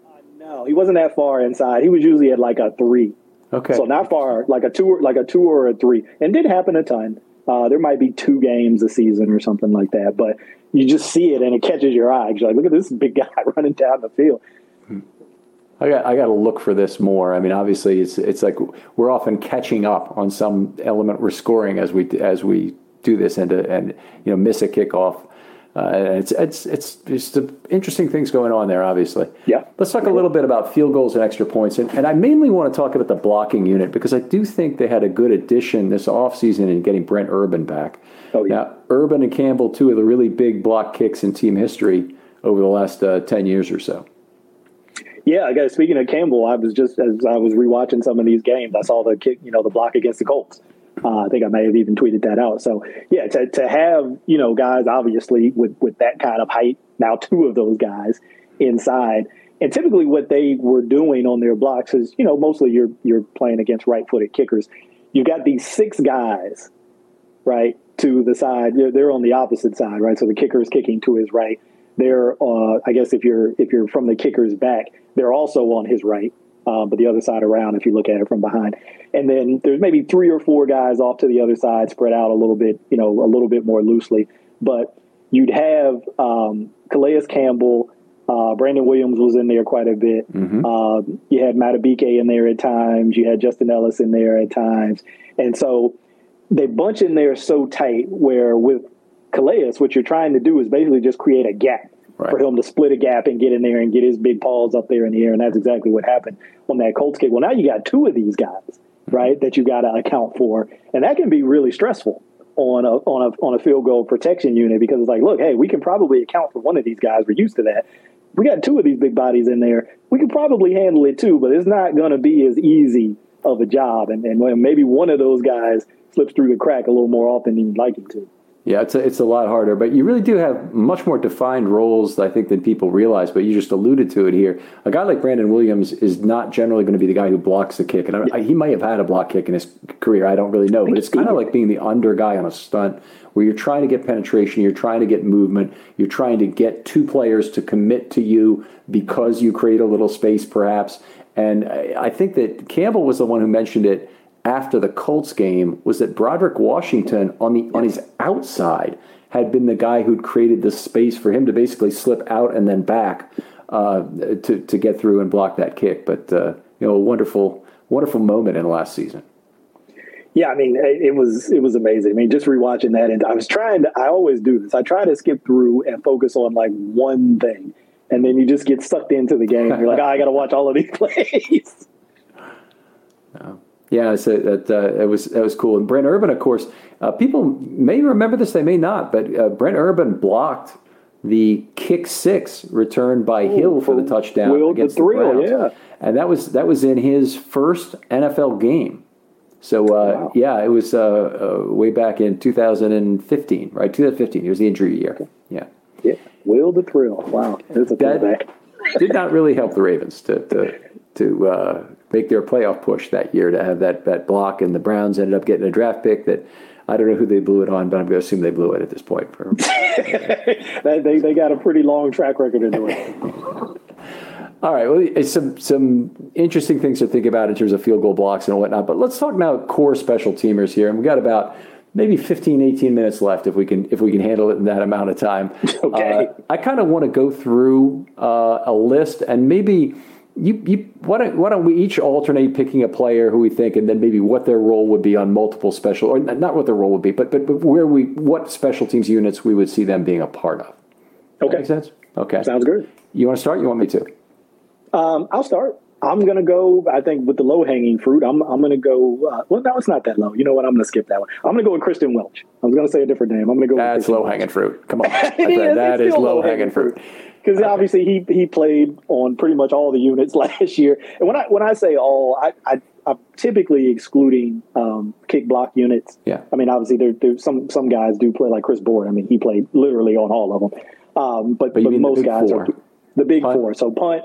Uh, no, he wasn't that far inside. He was usually at like a three. Okay. So not far, like a two, like a two or a three, and did happen a ton. Uh, there might be two games a season or something like that, but you just see it and it catches your eye. You're like, look at this big *laughs* guy *laughs* running down the field. I got I got to look for this more. I mean, obviously, it's it's like we're often catching up on some element we're scoring as we as we do this and and you know miss a kickoff. Uh, it's it's it's just interesting things going on there. Obviously, yeah. Let's talk a little bit about field goals and extra points, and, and I mainly want to talk about the blocking unit because I do think they had a good addition this offseason in getting Brent Urban back. Oh yeah. Now, Urban and Campbell, two of the really big block kicks in team history over the last uh, ten years or so. Yeah, I guess speaking of Campbell, I was just as I was rewatching some of these games, I saw the kick, you know, the block against the Colts. Uh, I think I may have even tweeted that out. So yeah, to, to have you know guys obviously with with that kind of height, now two of those guys inside, and typically what they were doing on their blocks is you know mostly you're you're playing against right-footed kickers. You've got these six guys, right, to the side. They're, they're on the opposite side, right. So the kicker is kicking to his right. They're, uh, I guess, if you're if you're from the kicker's back, they're also on his right, um, but the other side around if you look at it from behind. And then there's maybe three or four guys off to the other side, spread out a little bit, you know, a little bit more loosely. But you'd have um, Calais Campbell, uh, Brandon Williams was in there quite a bit. Mm-hmm. Uh, you had Madubuike in there at times. You had Justin Ellis in there at times. And so they bunch in there so tight where with Calais, what you're trying to do is basically just create a gap right. for him to split a gap and get in there and get his big paws up there in the air. And that's exactly what happened on that Colts kick. Well, now you got two of these guys, mm-hmm. right, that you got to account for. And that can be really stressful on a on a on a field goal protection unit because it's like, look, hey, we can probably account for one of these guys. We're used to that. We got two of these big bodies in there. We can probably handle it too, but it's not going to be as easy of a job. And, and maybe one of those guys slips through the crack a little more often than you'd like him to. Yeah, it's a, it's a lot harder, but you really do have much more defined roles, I think, than people realize. But you just alluded to it here. A guy like Brandon Williams is not generally going to be the guy who blocks the kick, and I, he might have had a block kick in his career. I don't really know, but it's kind of like being the under guy on a stunt, where you're trying to get penetration, you're trying to get movement, you're trying to get two players to commit to you because you create a little space, perhaps. And I, I think that Campbell was the one who mentioned it after the Colts game was that Broderick Washington on the on his outside had been the guy who'd created the space for him to basically slip out and then back uh, to to get through and block that kick. But uh, you know, a wonderful wonderful moment in the last season. Yeah, I mean, it was it was amazing. I mean, just rewatching that, and I was trying to. I always do this. I try to skip through and focus on like one thing, and then you just get sucked into the game. You're like, oh, I got to watch all of these *laughs* plays. Yeah, so that uh, it was that was cool. And Brent Urban, of course, uh, people may remember this, they may not, but uh, Brent Urban blocked the kick six returned by Ooh, Hill for the touchdown against the, thrill, the Browns. Yeah, and that was that was in his first NFL game. So uh, wow. yeah, it was uh, uh, way back in 2015, right? 2015. It was the injury year. Yeah. Yeah. Will the thrill. Wow. that did not really help the Ravens to to, to uh, make their playoff push that year to have that, that block. And the Browns ended up getting a draft pick that I don't know who they blew it on, but I'm going to assume they blew it at this point. For, *laughs* they, they got a pretty long track record in doing it. *laughs* All right. Well, some some interesting things to think about in terms of field goal blocks and whatnot. But let's talk now core special teamers here. And we've got about maybe 15, 18 minutes left if we can if we can handle it in that amount of time. *laughs* Okay. Uh, I kind of want to go through uh, a list and maybe – you, you why don't why don't we each alternate picking a player who we think, and then maybe what their role would be on multiple special, or not what their role would be, but but, but where we what special teams units we would see them being a part of. Okay, makes sense. Okay, sounds good. You want to start? You want me to? Um, I'll start. I'm gonna go. I think with the low hanging fruit, I'm I'm gonna go. Uh, well, no, it's not that low. You know what? I'm gonna skip that one. I'm gonna go with Christian Welch. I was gonna say a different name. I'm gonna go. That's low hanging fruit. Come on, *laughs* that is low hanging fruit. because okay. obviously he he played on pretty much all the units *laughs* last year. And when I when I say all, I, I am typically excluding um, kick block units. Yeah. I mean, obviously there, there's some some guys do play like Chris Board. I mean, he played literally on all of them. Um, but but, but most guys four. are the big punt. four. So punt,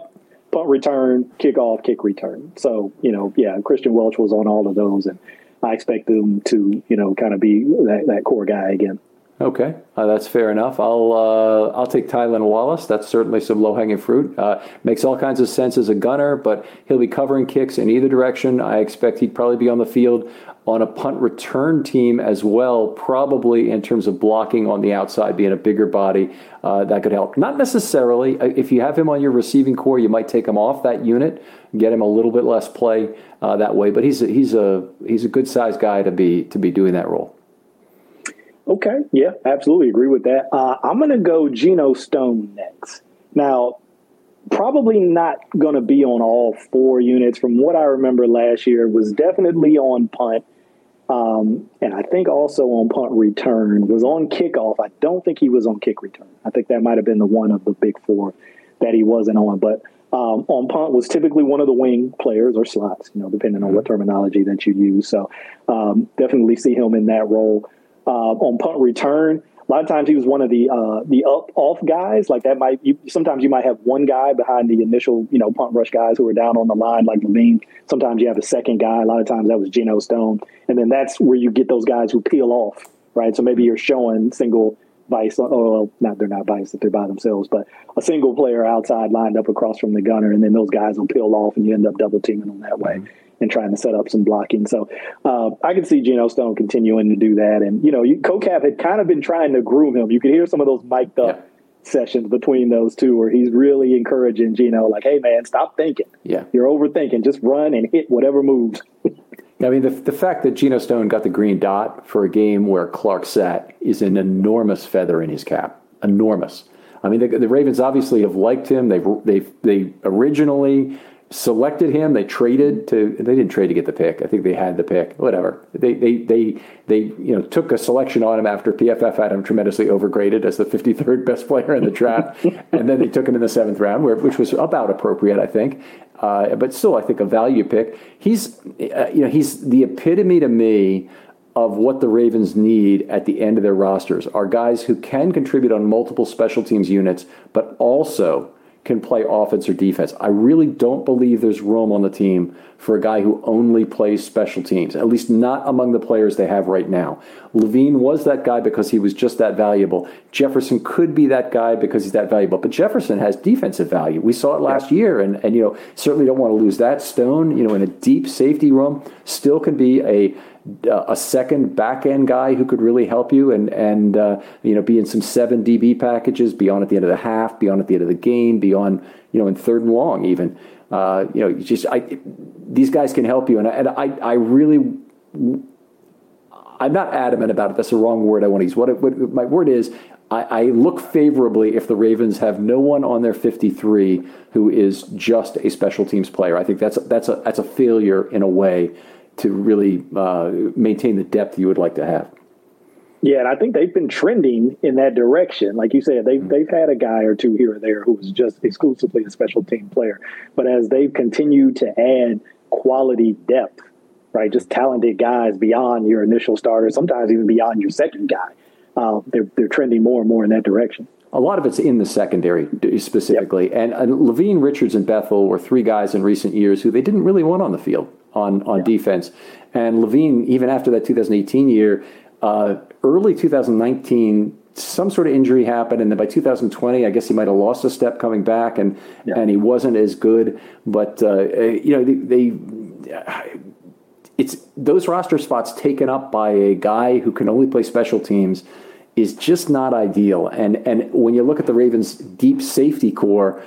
punt return, kick off, kick return. So you know, yeah, Christian Welch was on all of those, and I expect them to you know kind of be that, that core guy again. Okay, uh, that's fair enough. I'll uh, I'll take Tylan Wallace. That's certainly some low hanging fruit. Uh, makes all kinds of sense as a gunner, but he'll be covering kicks in either direction. I expect he'd probably be on the field on a punt return team as well, probably in terms of blocking on the outside, being a bigger body. Uh, that could help. Not necessarily. Uh, if you have him on your receiving corps, you might take him off that unit, get him a little bit less play uh, that way. But he's a, he's a he's a good sized guy to be to be doing that role. Okay, yeah, absolutely agree with that. Uh, I'm going to go Geno Stone next. Now, probably not going to be on all four units. From what I remember last year, was definitely on punt, um, and I think also on punt return. Was on kickoff. I don't think he was on kick return. I think that might have been the one of the big four that he wasn't on. But um, on punt was typically one of the wing players or slots, you know, depending on what terminology that you use. So um, definitely see him in that role uh, on punt return. A lot of times he was one of the uh, the up off guys. Like that might you, sometimes you might have one guy behind the initial you know punt rush guys who are down on the line like Levine. Sometimes you have a second guy. A lot of times that was Geno Stone, and then that's where you get those guys who peel off, right? So maybe you're showing single vice. Oh, not they're not vice if they're by themselves, but a single player outside lined up across from the gunner, and then those guys will peel off, and you end up double teaming them that way. Mm-hmm and trying to set up some blocking. So uh, I can see Geno Stone continuing to do that. And, you know, you, COCAP had kind of been trying to groom him. You could hear some of those mic'd up. Yeah. Sessions between those two, where he's really encouraging Geno, like, "Hey, man, stop thinking. Yeah, you're overthinking. Just run and hit whatever moves." *laughs* I mean, the, the fact that Geno Stone got the green dot for a game where Clark sat is an enormous feather in his cap. Enormous. I mean, the, the Ravens obviously have liked him. They've they they originally selected him. They traded to. They didn't trade to get the pick. I think they had the pick. Whatever. They they they they you know took a selection on him after PFF had him tremendously overgraded as the 53rd best player in the draft, *laughs* and then they took him in the seventh round, where, which was about appropriate, I think. Uh, but still, I think a value pick. He's uh, you know he's the epitome to me of what the Ravens need at the end of their rosters are guys who can contribute on multiple special teams units, but also can play offense or defense. I really don't believe there's room on the team for a guy who only plays special teams, at least not among the players they have right now. Levine was that guy because he was just that valuable. Jefferson could be that guy because he's that valuable, but Jefferson has defensive value. We saw it last year, and, and you know, certainly don't want to lose that. Stone, you know, in a deep safety room, still can be a a second back end guy who could really help you and and uh, you know be in some seven DB packages, be on at the end of the half, be on at the end of the game, be on you know in third and long even. Uh, you know, just I, these guys can help you, and I, and I I really. I'm not adamant about it. That's the wrong word I want to use. What, it, what my word is, I, I, look favorably if the Ravens have no one on their 53 who is just a special teams player. I think that's that's a that's a failure in a way to really uh, maintain the depth you would like to have. Yeah, and I think they've been trending in that direction. Like you said, they've mm-hmm. they've had a guy or two here or there who was just exclusively a special team player. But as they've continued to add quality depth, right, just talented guys beyond your initial starter, sometimes even beyond your second guy, uh, they're they're trending more and more in that direction. A lot of it's in the secondary specifically, yep. and uh, Levine, Richards, and Bethel were three guys in recent years who they didn't really want on the field on on yeah. defense. And Levine, even after that 2018 year, uh, early 2019, some sort of injury happened, and then by 2020, I guess he might have lost a step coming back, and yeah. and he wasn't as good. But uh, you know, they, they it's those roster spots taken up by a guy who can only play special teams is just not ideal. And and when you look at the Ravens' deep safety corps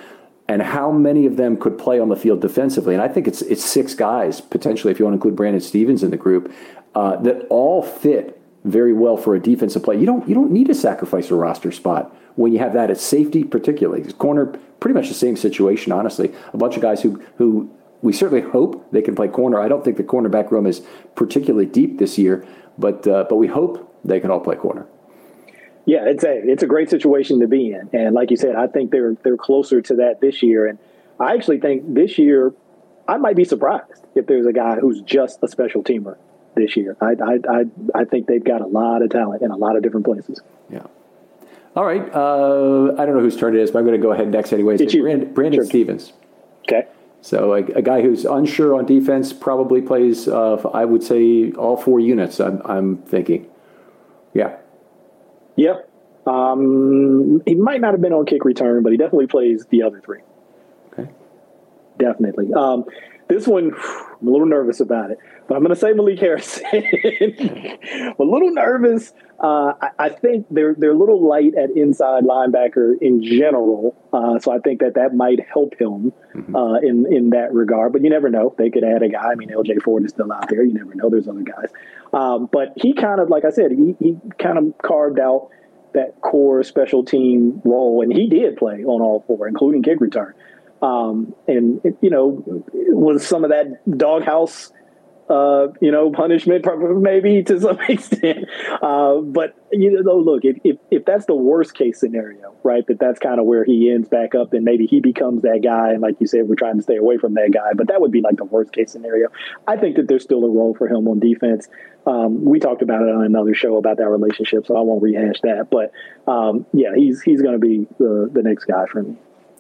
and how many of them could play on the field defensively. And I think it's it's six guys potentially, if you want to include Brandon Stephens in the group, uh, that all fit very well for a defensive play. You don't you don't need to sacrifice a roster spot when you have that at safety, particularly corner. Pretty much the same situation, honestly. A bunch of guys who who we certainly hope they can play corner. I don't think the cornerback room is particularly deep this year, but uh, but we hope they can all play corner. Yeah, it's a it's a great situation to be in, and like you said, I think they're they're closer to that this year. And I actually think this year, I might be surprised if there's a guy who's just a special teamer this year. I I I, I think they've got a lot of talent in a lot of different places. Yeah. All right. Uh, I don't know whose turn it is, but I'm going to go ahead next anyways. It's you. Brandon, Brandon sure. Stephens. Okay. So a, a, guy who's unsure on defense probably plays. Uh, I would say all four units. I'm, I'm thinking. Yeah. Yep. Um, he might not have been on kick return, but he definitely plays the other three. Okay. Definitely. Um, this one, I'm a little nervous about it, but I'm going to say Malik Harrison. *laughs* I'm a little nervous. Uh, I, I, think they're they're a little light at inside linebacker in general, uh, so I think that that might help him mm-hmm. uh, in in that regard. But you never know; they could add a guy. I mean, L.J. Fort is still out there. You never know; there's other guys. Um, but he kind of, like I said, he, he kind of carved out that core special team role, and he did play on all four, including kick return. Um, and you know, was some of that doghouse uh, you know, punishment maybe to some *laughs* extent. Uh, but you know, look, if, if, if that's the worst case scenario, right, that that's kind of where he ends back up, then maybe he becomes that guy. And like you said, we're trying to stay away from that guy. But that would be like the worst case scenario. I think that there's still a role for him on defense. Um, we talked about it on another show about that relationship, so I won't rehash that. But um, yeah, he's he's going to be the the next guy for me.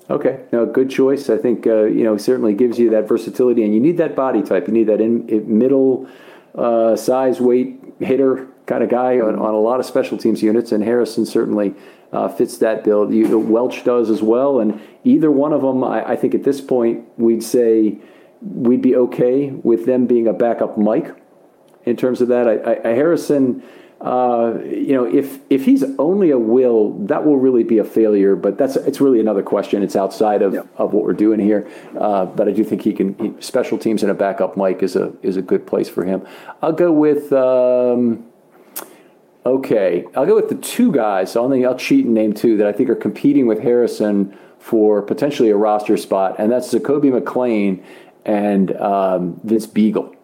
Okay, no, good choice. I think uh, you know certainly gives you that versatility, and you need that body type. You need that in, in middle uh, size, weight hitter kind of guy on, on, a lot of special teams units, and Harrison certainly uh, fits that bill. You, Welch does as well, and either one of them, I, I, think at this point we'd say we'd be okay with them being a backup Mike in terms of that. I, I, Harrison uh, you know, if if he's only a will, that will really be a failure. But that's it's really another question. It's outside of, of what we're doing here. Uh, but I do think he can. He, special teams and a backup Mike is a is a good place for him. I'll go with. Um, okay, I'll go with the two guys. So I'll, I'll cheat and name two that I think are competing with Harrison for potentially a roster spot, and that's Zakoby McClain and um, Vince Biegel.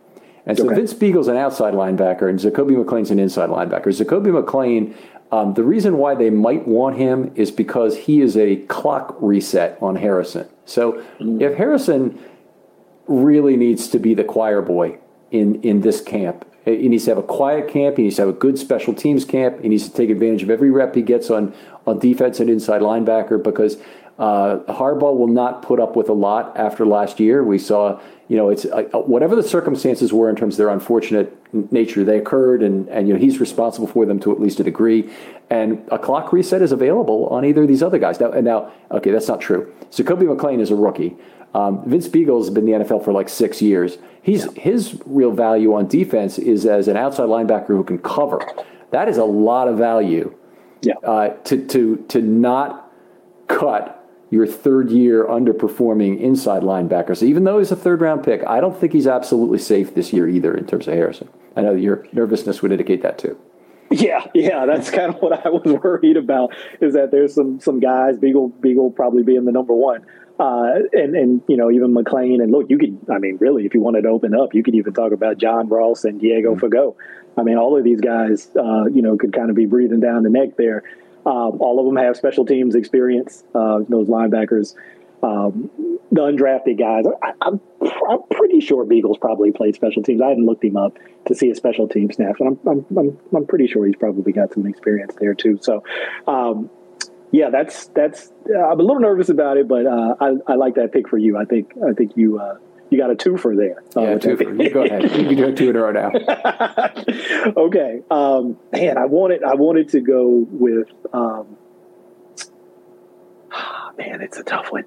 And so okay. Vince Biegel's an outside linebacker, and Zakoby McClain's an inside linebacker. Zakoby McClain, um, the reason why they might want him is because he is a clock reset on Harrison. So mm. if Harrison really needs to be the choir boy in in this camp. He needs to have a quiet camp. He needs to have a good special teams camp. He needs to take advantage of every rep he gets on on defense and inside linebacker because uh, Harbaugh will not put up with a lot after last year. We saw, you know, it's uh, whatever the circumstances were in terms of their unfortunate nature, they occurred, and and you know he's responsible for them to at least a degree. And a clock reset is available on either of these other guys. Now, and now, okay, that's not true. So Kobe McClain is a rookie. Um, Vince Biegel's been in the NFL for like six years. He's yeah. his real value on defense is as an outside linebacker who can cover. That is a lot of value. Yeah. Uh, to to to not cut your third year underperforming inside linebacker. So even though he's a third round pick, I don't think he's absolutely safe this year either in terms of Harrison. I know your nervousness would indicate that too. Yeah, yeah, that's kind of *laughs* what I was worried about. Is that there's some some guys, Biegel Biegel probably being the number one, uh, and and you know even McClain and look, you could I mean really if you wanted to open up, you could even talk about John Ross and Diego mm-hmm. Fagot. I mean all of these guys, uh, you know, could kind of be breathing down the neck there. Um, all of them have special teams experience. Uh, those linebackers, um, the undrafted guys. I, am I'm, I'm pretty sure Biegel's probably played special teams. I hadn't looked him up to see his special team snaps, and I'm, I'm, I'm, I'm pretty sure he's probably got some experience there too. So, um, yeah, that's that's. Uh, I'm a little nervous about it, but uh, I, I like that pick for you. I think I think you uh, you got a twofer there. Uh, yeah, twofer. You go ahead. You can do a two in a row now. *laughs* okay, um, man, I wanted I wanted to go with. Um, *sighs* man, it's a tough one.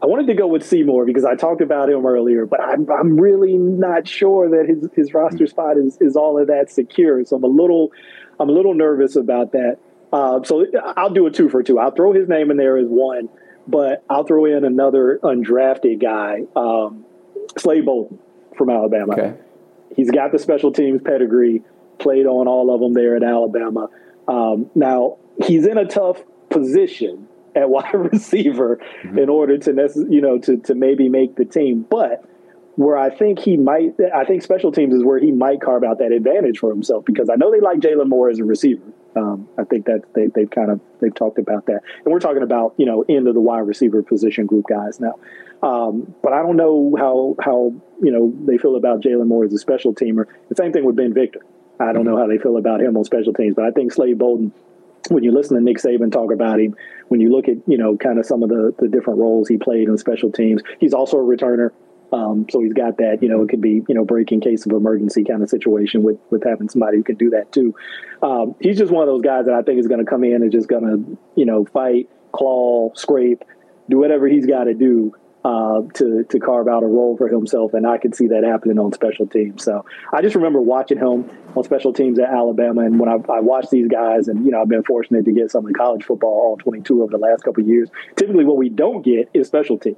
I wanted to go with Seymour because I talked about him earlier, but I'm I'm really not sure that his his roster spot is is all of that secure. So I'm a little I'm a little nervous about that. Uh, so I'll do a two for two. I'll throw his name in there as one but I'll throw in another undrafted guy, um, Slade Bolden from Alabama. Okay. He's got the special teams pedigree, played on all of them there at Alabama. Um, now he's in a tough position at *laughs* wide receiver mm-hmm. in order to necess- you know to to maybe make the team, but where I think he might, I think special teams is where he might carve out that advantage for himself because I know they like Jaylon Moore as a receiver. Um, I think that they, they've kind of they've talked about that, and we're talking about you know end of the wide receiver position group guys now. Um, but I don't know how how you know they feel about Jaylon Moore as a special teamer. The same thing with Ben Victor. I don't know how they feel about him on special teams, but I think Slade Bolden. When you listen to Nick Saban talk about him, when you look at you know kind of some of the the different roles he played on special teams, he's also a returner. Um, so he's got that, you know, it could be, you know, break in case of emergency kind of situation with, with having somebody who can do that too. Um, he's just one of those guys that I think is going to come in and just going to, you know, fight, claw, scrape, do whatever he's got to do uh, to to carve out a role for himself, and I could see that happening on special teams. So I just remember watching him on special teams at Alabama, and when I, I watched these guys, and you know I've been fortunate to get some of the college football all 22 over the last couple years. Typically, what we don't get is special teams,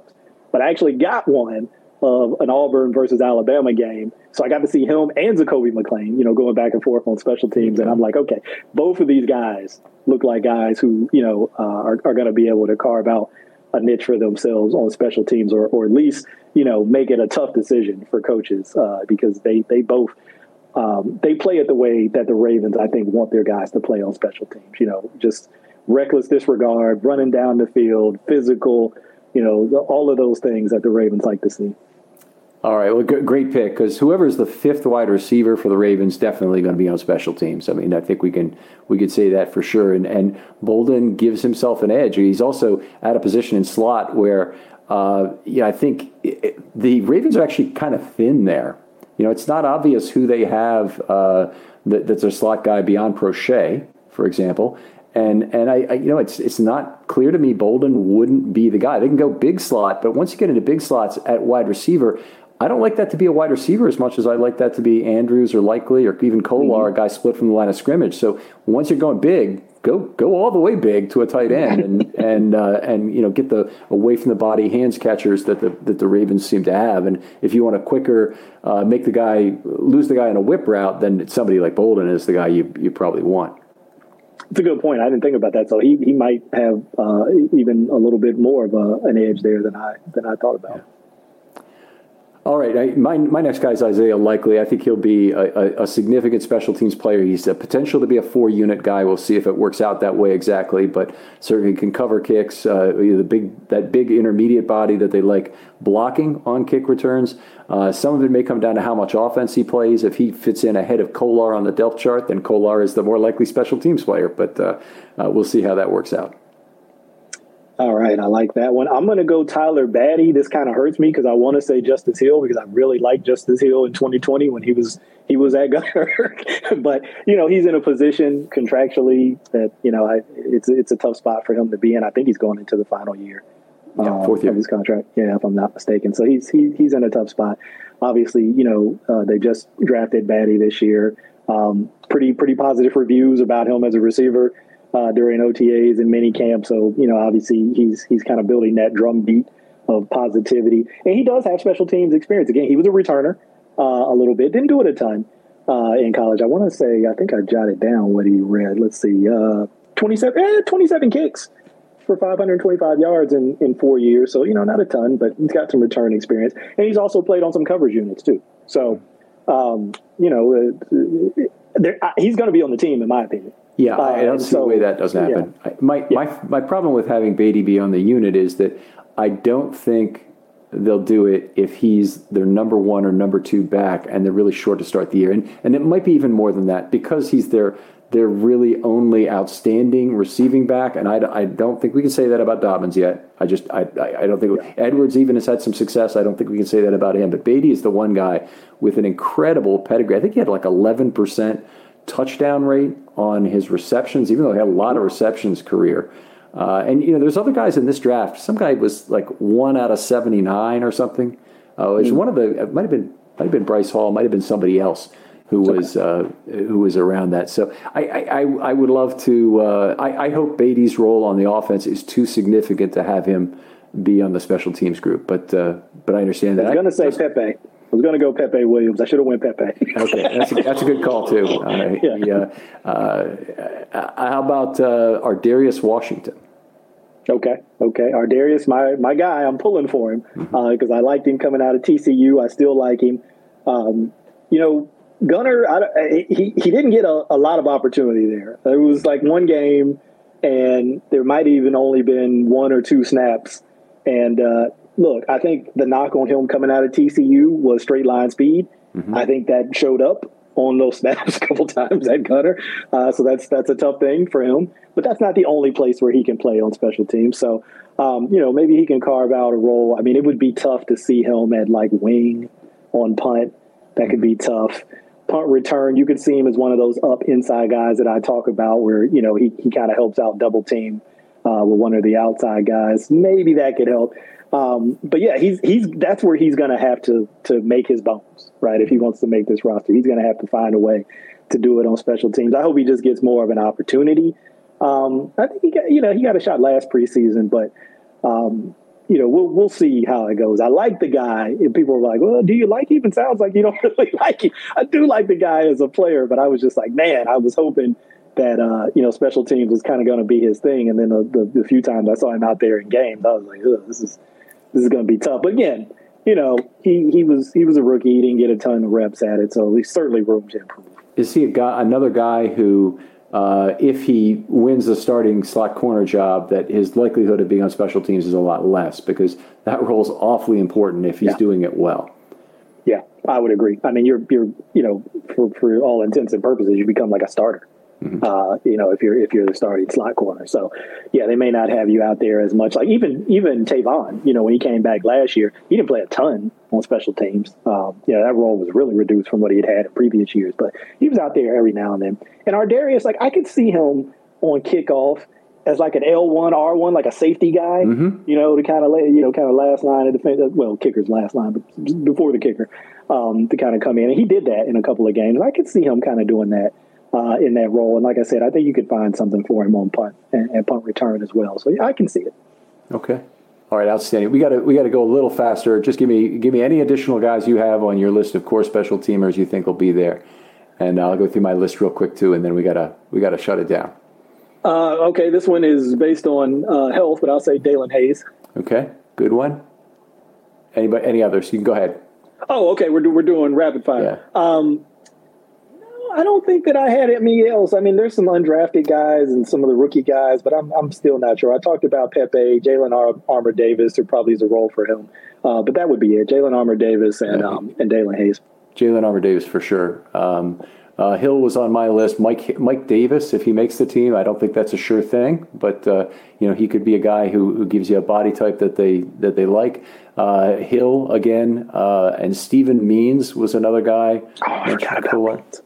but I actually got one of an Auburn versus Alabama game. So I got to see him and Zakoby McClain, you know, going back and forth on special teams. And I'm like, okay, both of these guys look like guys who, you know, uh, are, are going to be able to carve out a niche for themselves on special teams or, or at least, you know, make it a tough decision for coaches uh, because they, they both, um, they play it the way that the Ravens, I think, want their guys to play on special teams, you know, just reckless disregard, running down the field, physical, you know, all of those things that the Ravens like to see. All right, well, great pick because whoever is the fifth wide receiver for the Ravens definitely going to be on special teams. I mean, I think we can we could say that for sure. And and Bolden gives himself an edge. He's also at a position in slot where, uh, yeah, I think it, the Ravens are actually kind of thin there. You know, it's not obvious who they have uh, that, that's a slot guy beyond Proche, for example. And and I, I, you know it's it's not clear to me Bolden wouldn't be the guy. They can go big slot, but once you get into big slots at wide receiver, I don't like that to be a wide receiver as much as I like that to be Andrews or Likely or even Kolar, mm-hmm. a guy split from the line of scrimmage. So once you're going big, go go all the way big to a tight end and *laughs* and uh, and you know get the away from the body hands catchers that the that the Ravens seem to have. And if you want a quicker uh, make the guy lose the guy in a whip route, then somebody like Bolden is the guy you you probably want. It's a good point. I didn't think about that. So he, he might have uh, even a little bit more of a, an edge there than I than I thought about. Yeah. All right, I, my, my next guy is Isaiah Likely. I think he'll be a, a, a, significant special teams player. He's a potential to be a four unit guy. We'll see if it works out that way exactly, but certainly can cover kicks. Uh, the big that big intermediate body that they like blocking on kick returns. Uh, some of it may come down to how much offense he plays. If he fits in ahead of Kolar on the depth chart, then Kolar is the more likely special teams player. But uh, uh we'll see how that works out. All right, I like that one. I'm going to go Tyler Badie. This kind of hurts me because I want to say Justice Hill because I really liked Justice Hill in 2020 when he was he was at *laughs* Gunner. but you know he's in a position contractually that you know I, it's it's a tough spot for him to be in. I think he's going into the final year, yeah, um, fourth year of his contract. Yeah, if I'm not mistaken. So he's he, he's in a tough spot. Obviously, you know uh, they just drafted Badie this year. Um, pretty pretty positive reviews about him as a receiver uh, during OTAs and mini camp. So you know, obviously he's he's kind of building that drum beat of positivity, and he does have special teams experience. Again, he was a returner uh, a little bit, didn't do it a ton uh, in college. I want to say I think I jotted down what he read. Let's see, uh, 27, eh, 27 kicks for 525 yards in, in four years. So, you know, not a ton, but he's got some return experience. And he's also played on some coverage units, too. So, um, you know, uh, uh he's going to be on the team, in my opinion. Yeah, uh, I don't see so, a way that doesn't happen. Yeah. My, yeah. my, my problem with having Badie be on the unit is that I don't think they'll do it if he's their number one or number two back and they're really short to start the year. And, and it might be even more than that because he's their, their really only outstanding receiving back. And I, I don't think we can say that about Dobbins yet. I just, I, I don't think yeah. Edwards even has had some success. I don't think we can say that about him. But Badie is the one guy with an incredible pedigree. I think he had like 11% touchdown rate on his receptions, even though he had a lot of receptions career. Uh, and you know, there's other guys in this draft. Some guy was like one out of 79 or something. Uh, it was mm. one of the. It might have been might have been Breece Hall. Might have been somebody else who was uh, who was around that. So I I, I would love to. Uh, I, I hope Badie's role on the offense is too significant to have him be on the special teams group. But uh, but I understand that. I was going to say Pepe. I was going to go Pepe Williams. I should have went Pepe. *laughs* okay, that's a, that's a good call too. Uh, *laughs* yeah. He, uh, uh, how about uh, Ar'Darius Washington? Okay, okay. Ar'Darius, my my guy. I'm pulling for him because mm-hmm. Uh, I liked him coming out of TCU. I still like him. Um, you know, Gunner, I, he he didn't get a, a lot of opportunity there. It was like one game, and there might even only been one or two snaps. And uh, look, I think the knock on him coming out of TCU was straight line speed. Mm-hmm. I think that showed up on those *laughs* snaps a couple times at Gunner. Uh, so that's that's a tough thing for him. But that's not the only place where he can play on special teams. So um, you know maybe he can carve out a role. I mean, it would be tough to see him at like wing on punt. That could be tough. Punt return, you could see him as one of those up inside guys that I talk about, where you know he he kind of helps out double team uh, with one of the outside guys. Maybe that could help. Um, but yeah, he's he's that's where he's going to have to to make his bones, right? If he wants to make this roster, he's going to have to find a way to do it on special teams. I hope he just gets more of an opportunity. Um, I think he got you know he got a shot last preseason, but um, you know we'll we'll see how it goes. I like the guy. And people are like, "Well, do you like him?" It sounds like you don't *laughs* really like him. I do like the guy as a player, but I was just like, man, I was hoping that uh, you know special teams was kind of going to be his thing. And then the, the, the, few times I saw him out there in games, I was like, this is this is going to be tough. But again, you know, he he was he was a rookie. He didn't get a ton of reps at it, so there's certainly room to improve. Is he a guy, another guy who, uh, if he wins the starting slot corner job, that his likelihood of being on special teams is a lot less because that role is awfully important if he's yeah. doing it well. Yeah, I would agree. I mean, you're you're you know, for for all intents and purposes, you become like a starter. Mm-hmm. Uh, you know, if you're if you're the starting slot corner, so yeah, they may not have you out there as much. Like even even Tavon, you know, when he came back last year, he didn't play a ton on special teams. Um, yeah, that role was really reduced from what he had had in previous years, but he was out there every now and then. And Ar'Darius, like I could see him on kickoff as like an L one R one, like a safety guy, mm-hmm. you know, to kind of lay you know kind of last line of defense. Well, kicker's last line, but before the kicker, um, to kind of come in, and he did that in a couple of games. I could see him kind of doing that uh, in that role. And like I said, I think you could find something for him on punt and, and punt return as well. So yeah, I can see it. Okay. All right, outstanding. We got to we got to go a little faster. Just give me give me any additional guys you have on your list of core special teamers you think will be there, and I'll go through my list real quick too, and then we gotta we gotta shut it down. Uh, okay, this one is based on uh, health, but I'll say Daelin Hayes. Okay, good one. Anybody? Any others? You can go ahead. Oh, okay. We're, do, we're doing rapid fire. Yeah. Um, I don't think that I had any else. I mean, there's some undrafted guys and some of the rookie guys, but I'm, I'm still not sure. I talked about Pepe, Jalyn Ar- Armour Davis, there probably is a role for him. Uh, but that would be it. Jalyn Armour Davis and, um, and Daelin Hayes. Jalyn Armour Davis for sure. Um, uh, Hill was on my list. Mike Mike Davis, if he makes the team, I don't think that's a sure thing, but uh, you know he could be a guy who, who gives you a body type that they that they like. Uh, Hill again, uh, and Steven Means was another guy. Oh,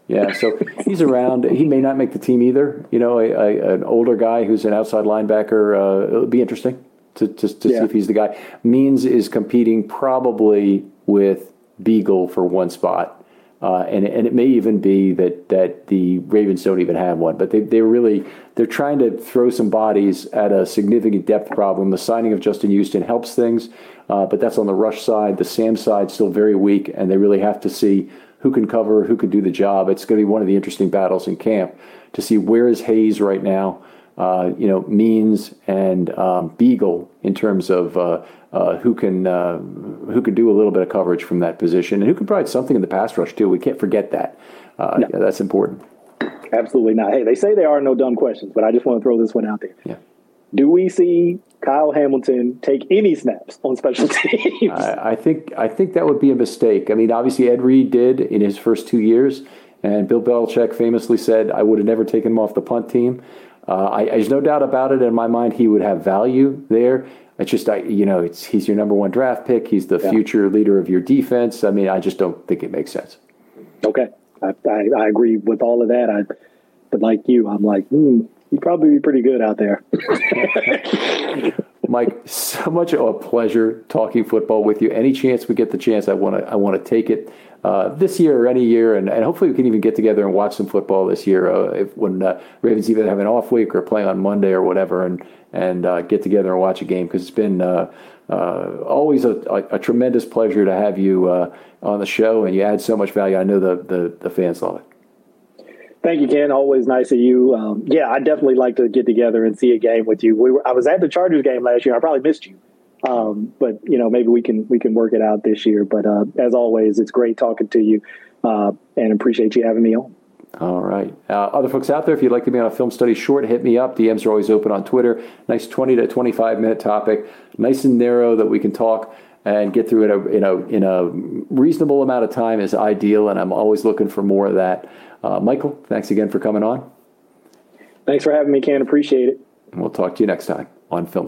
yeah, so *laughs* he's around. He may not make the team either. You know, a, a, an older guy who's an outside linebacker. Uh, it'll be interesting to to, to yeah. see if he's the guy. Means is competing probably with Biegel for one spot. Uh, and and it may even be that that the Ravens don't even have one, but they they really they're trying to throw some bodies at a significant depth problem. The signing of Justin Houston helps things, uh, but that's on the rush side. The Sam side still very weak, and they really have to see who can cover, who can do the job. It's going to be one of the interesting battles in camp to see where is Hayes right now. Uh, you know, Means and um, Biegel in terms of uh, uh, who can uh, who can do a little bit of coverage from that position and who can provide something in the pass rush too. We can't forget that. Uh, no. yeah, that's important. Absolutely not. Hey, they say there are no dumb questions, but I just want to throw this one out there. Yeah. Do we see Kyle Hamilton take any snaps on special teams? I, I think I think that would be a mistake. I mean, obviously Ed Reed did in his first two years, and Bill Belichick famously said, "I would have never taken him off the punt team." Uh, I, there's no doubt about it in my mind. He would have value there. It's just, I, you know, it's he's your number one draft pick. He's the yeah. future leader of your defense. I mean, I just don't think it makes sense. Okay, I, I, I agree with all of that. I, but like you, I'm like, hmm, you'd probably be pretty good out there. *laughs* Mike, so much of a pleasure talking football with you. Any chance we get the chance, I want to I want to take it uh, this year or any year, and, and hopefully we can even get together and watch some football this year. Uh, if, when uh, Ravens either have an off week or play on Monday or whatever, and and uh, get together and watch a game because it's been uh, uh, always a, a, a, tremendous pleasure to have you on the show, and you add so much value. I know the the, the fans love it. Thank you, Ken. Always nice of you. Um, yeah, I definitely like to get together and see a game with you. We were, I was at the Chargers game last year. I probably missed you, um, but you know maybe we can we can work it out this year. But uh, as always, it's great talking to you, uh, and appreciate you having me on. All right. Uh, other folks out there, if you'd like to be on a film study short, hit me up. DMs are always open on Twitter. Nice 20 to 25 minute topic, nice and narrow that we can talk and get through it in a, in a reasonable amount of time is ideal, and I'm always looking for more of that. Uh, Michael, thanks again for coming on. Thanks for having me, Ken. Appreciate it. And we'll talk to you next time on Film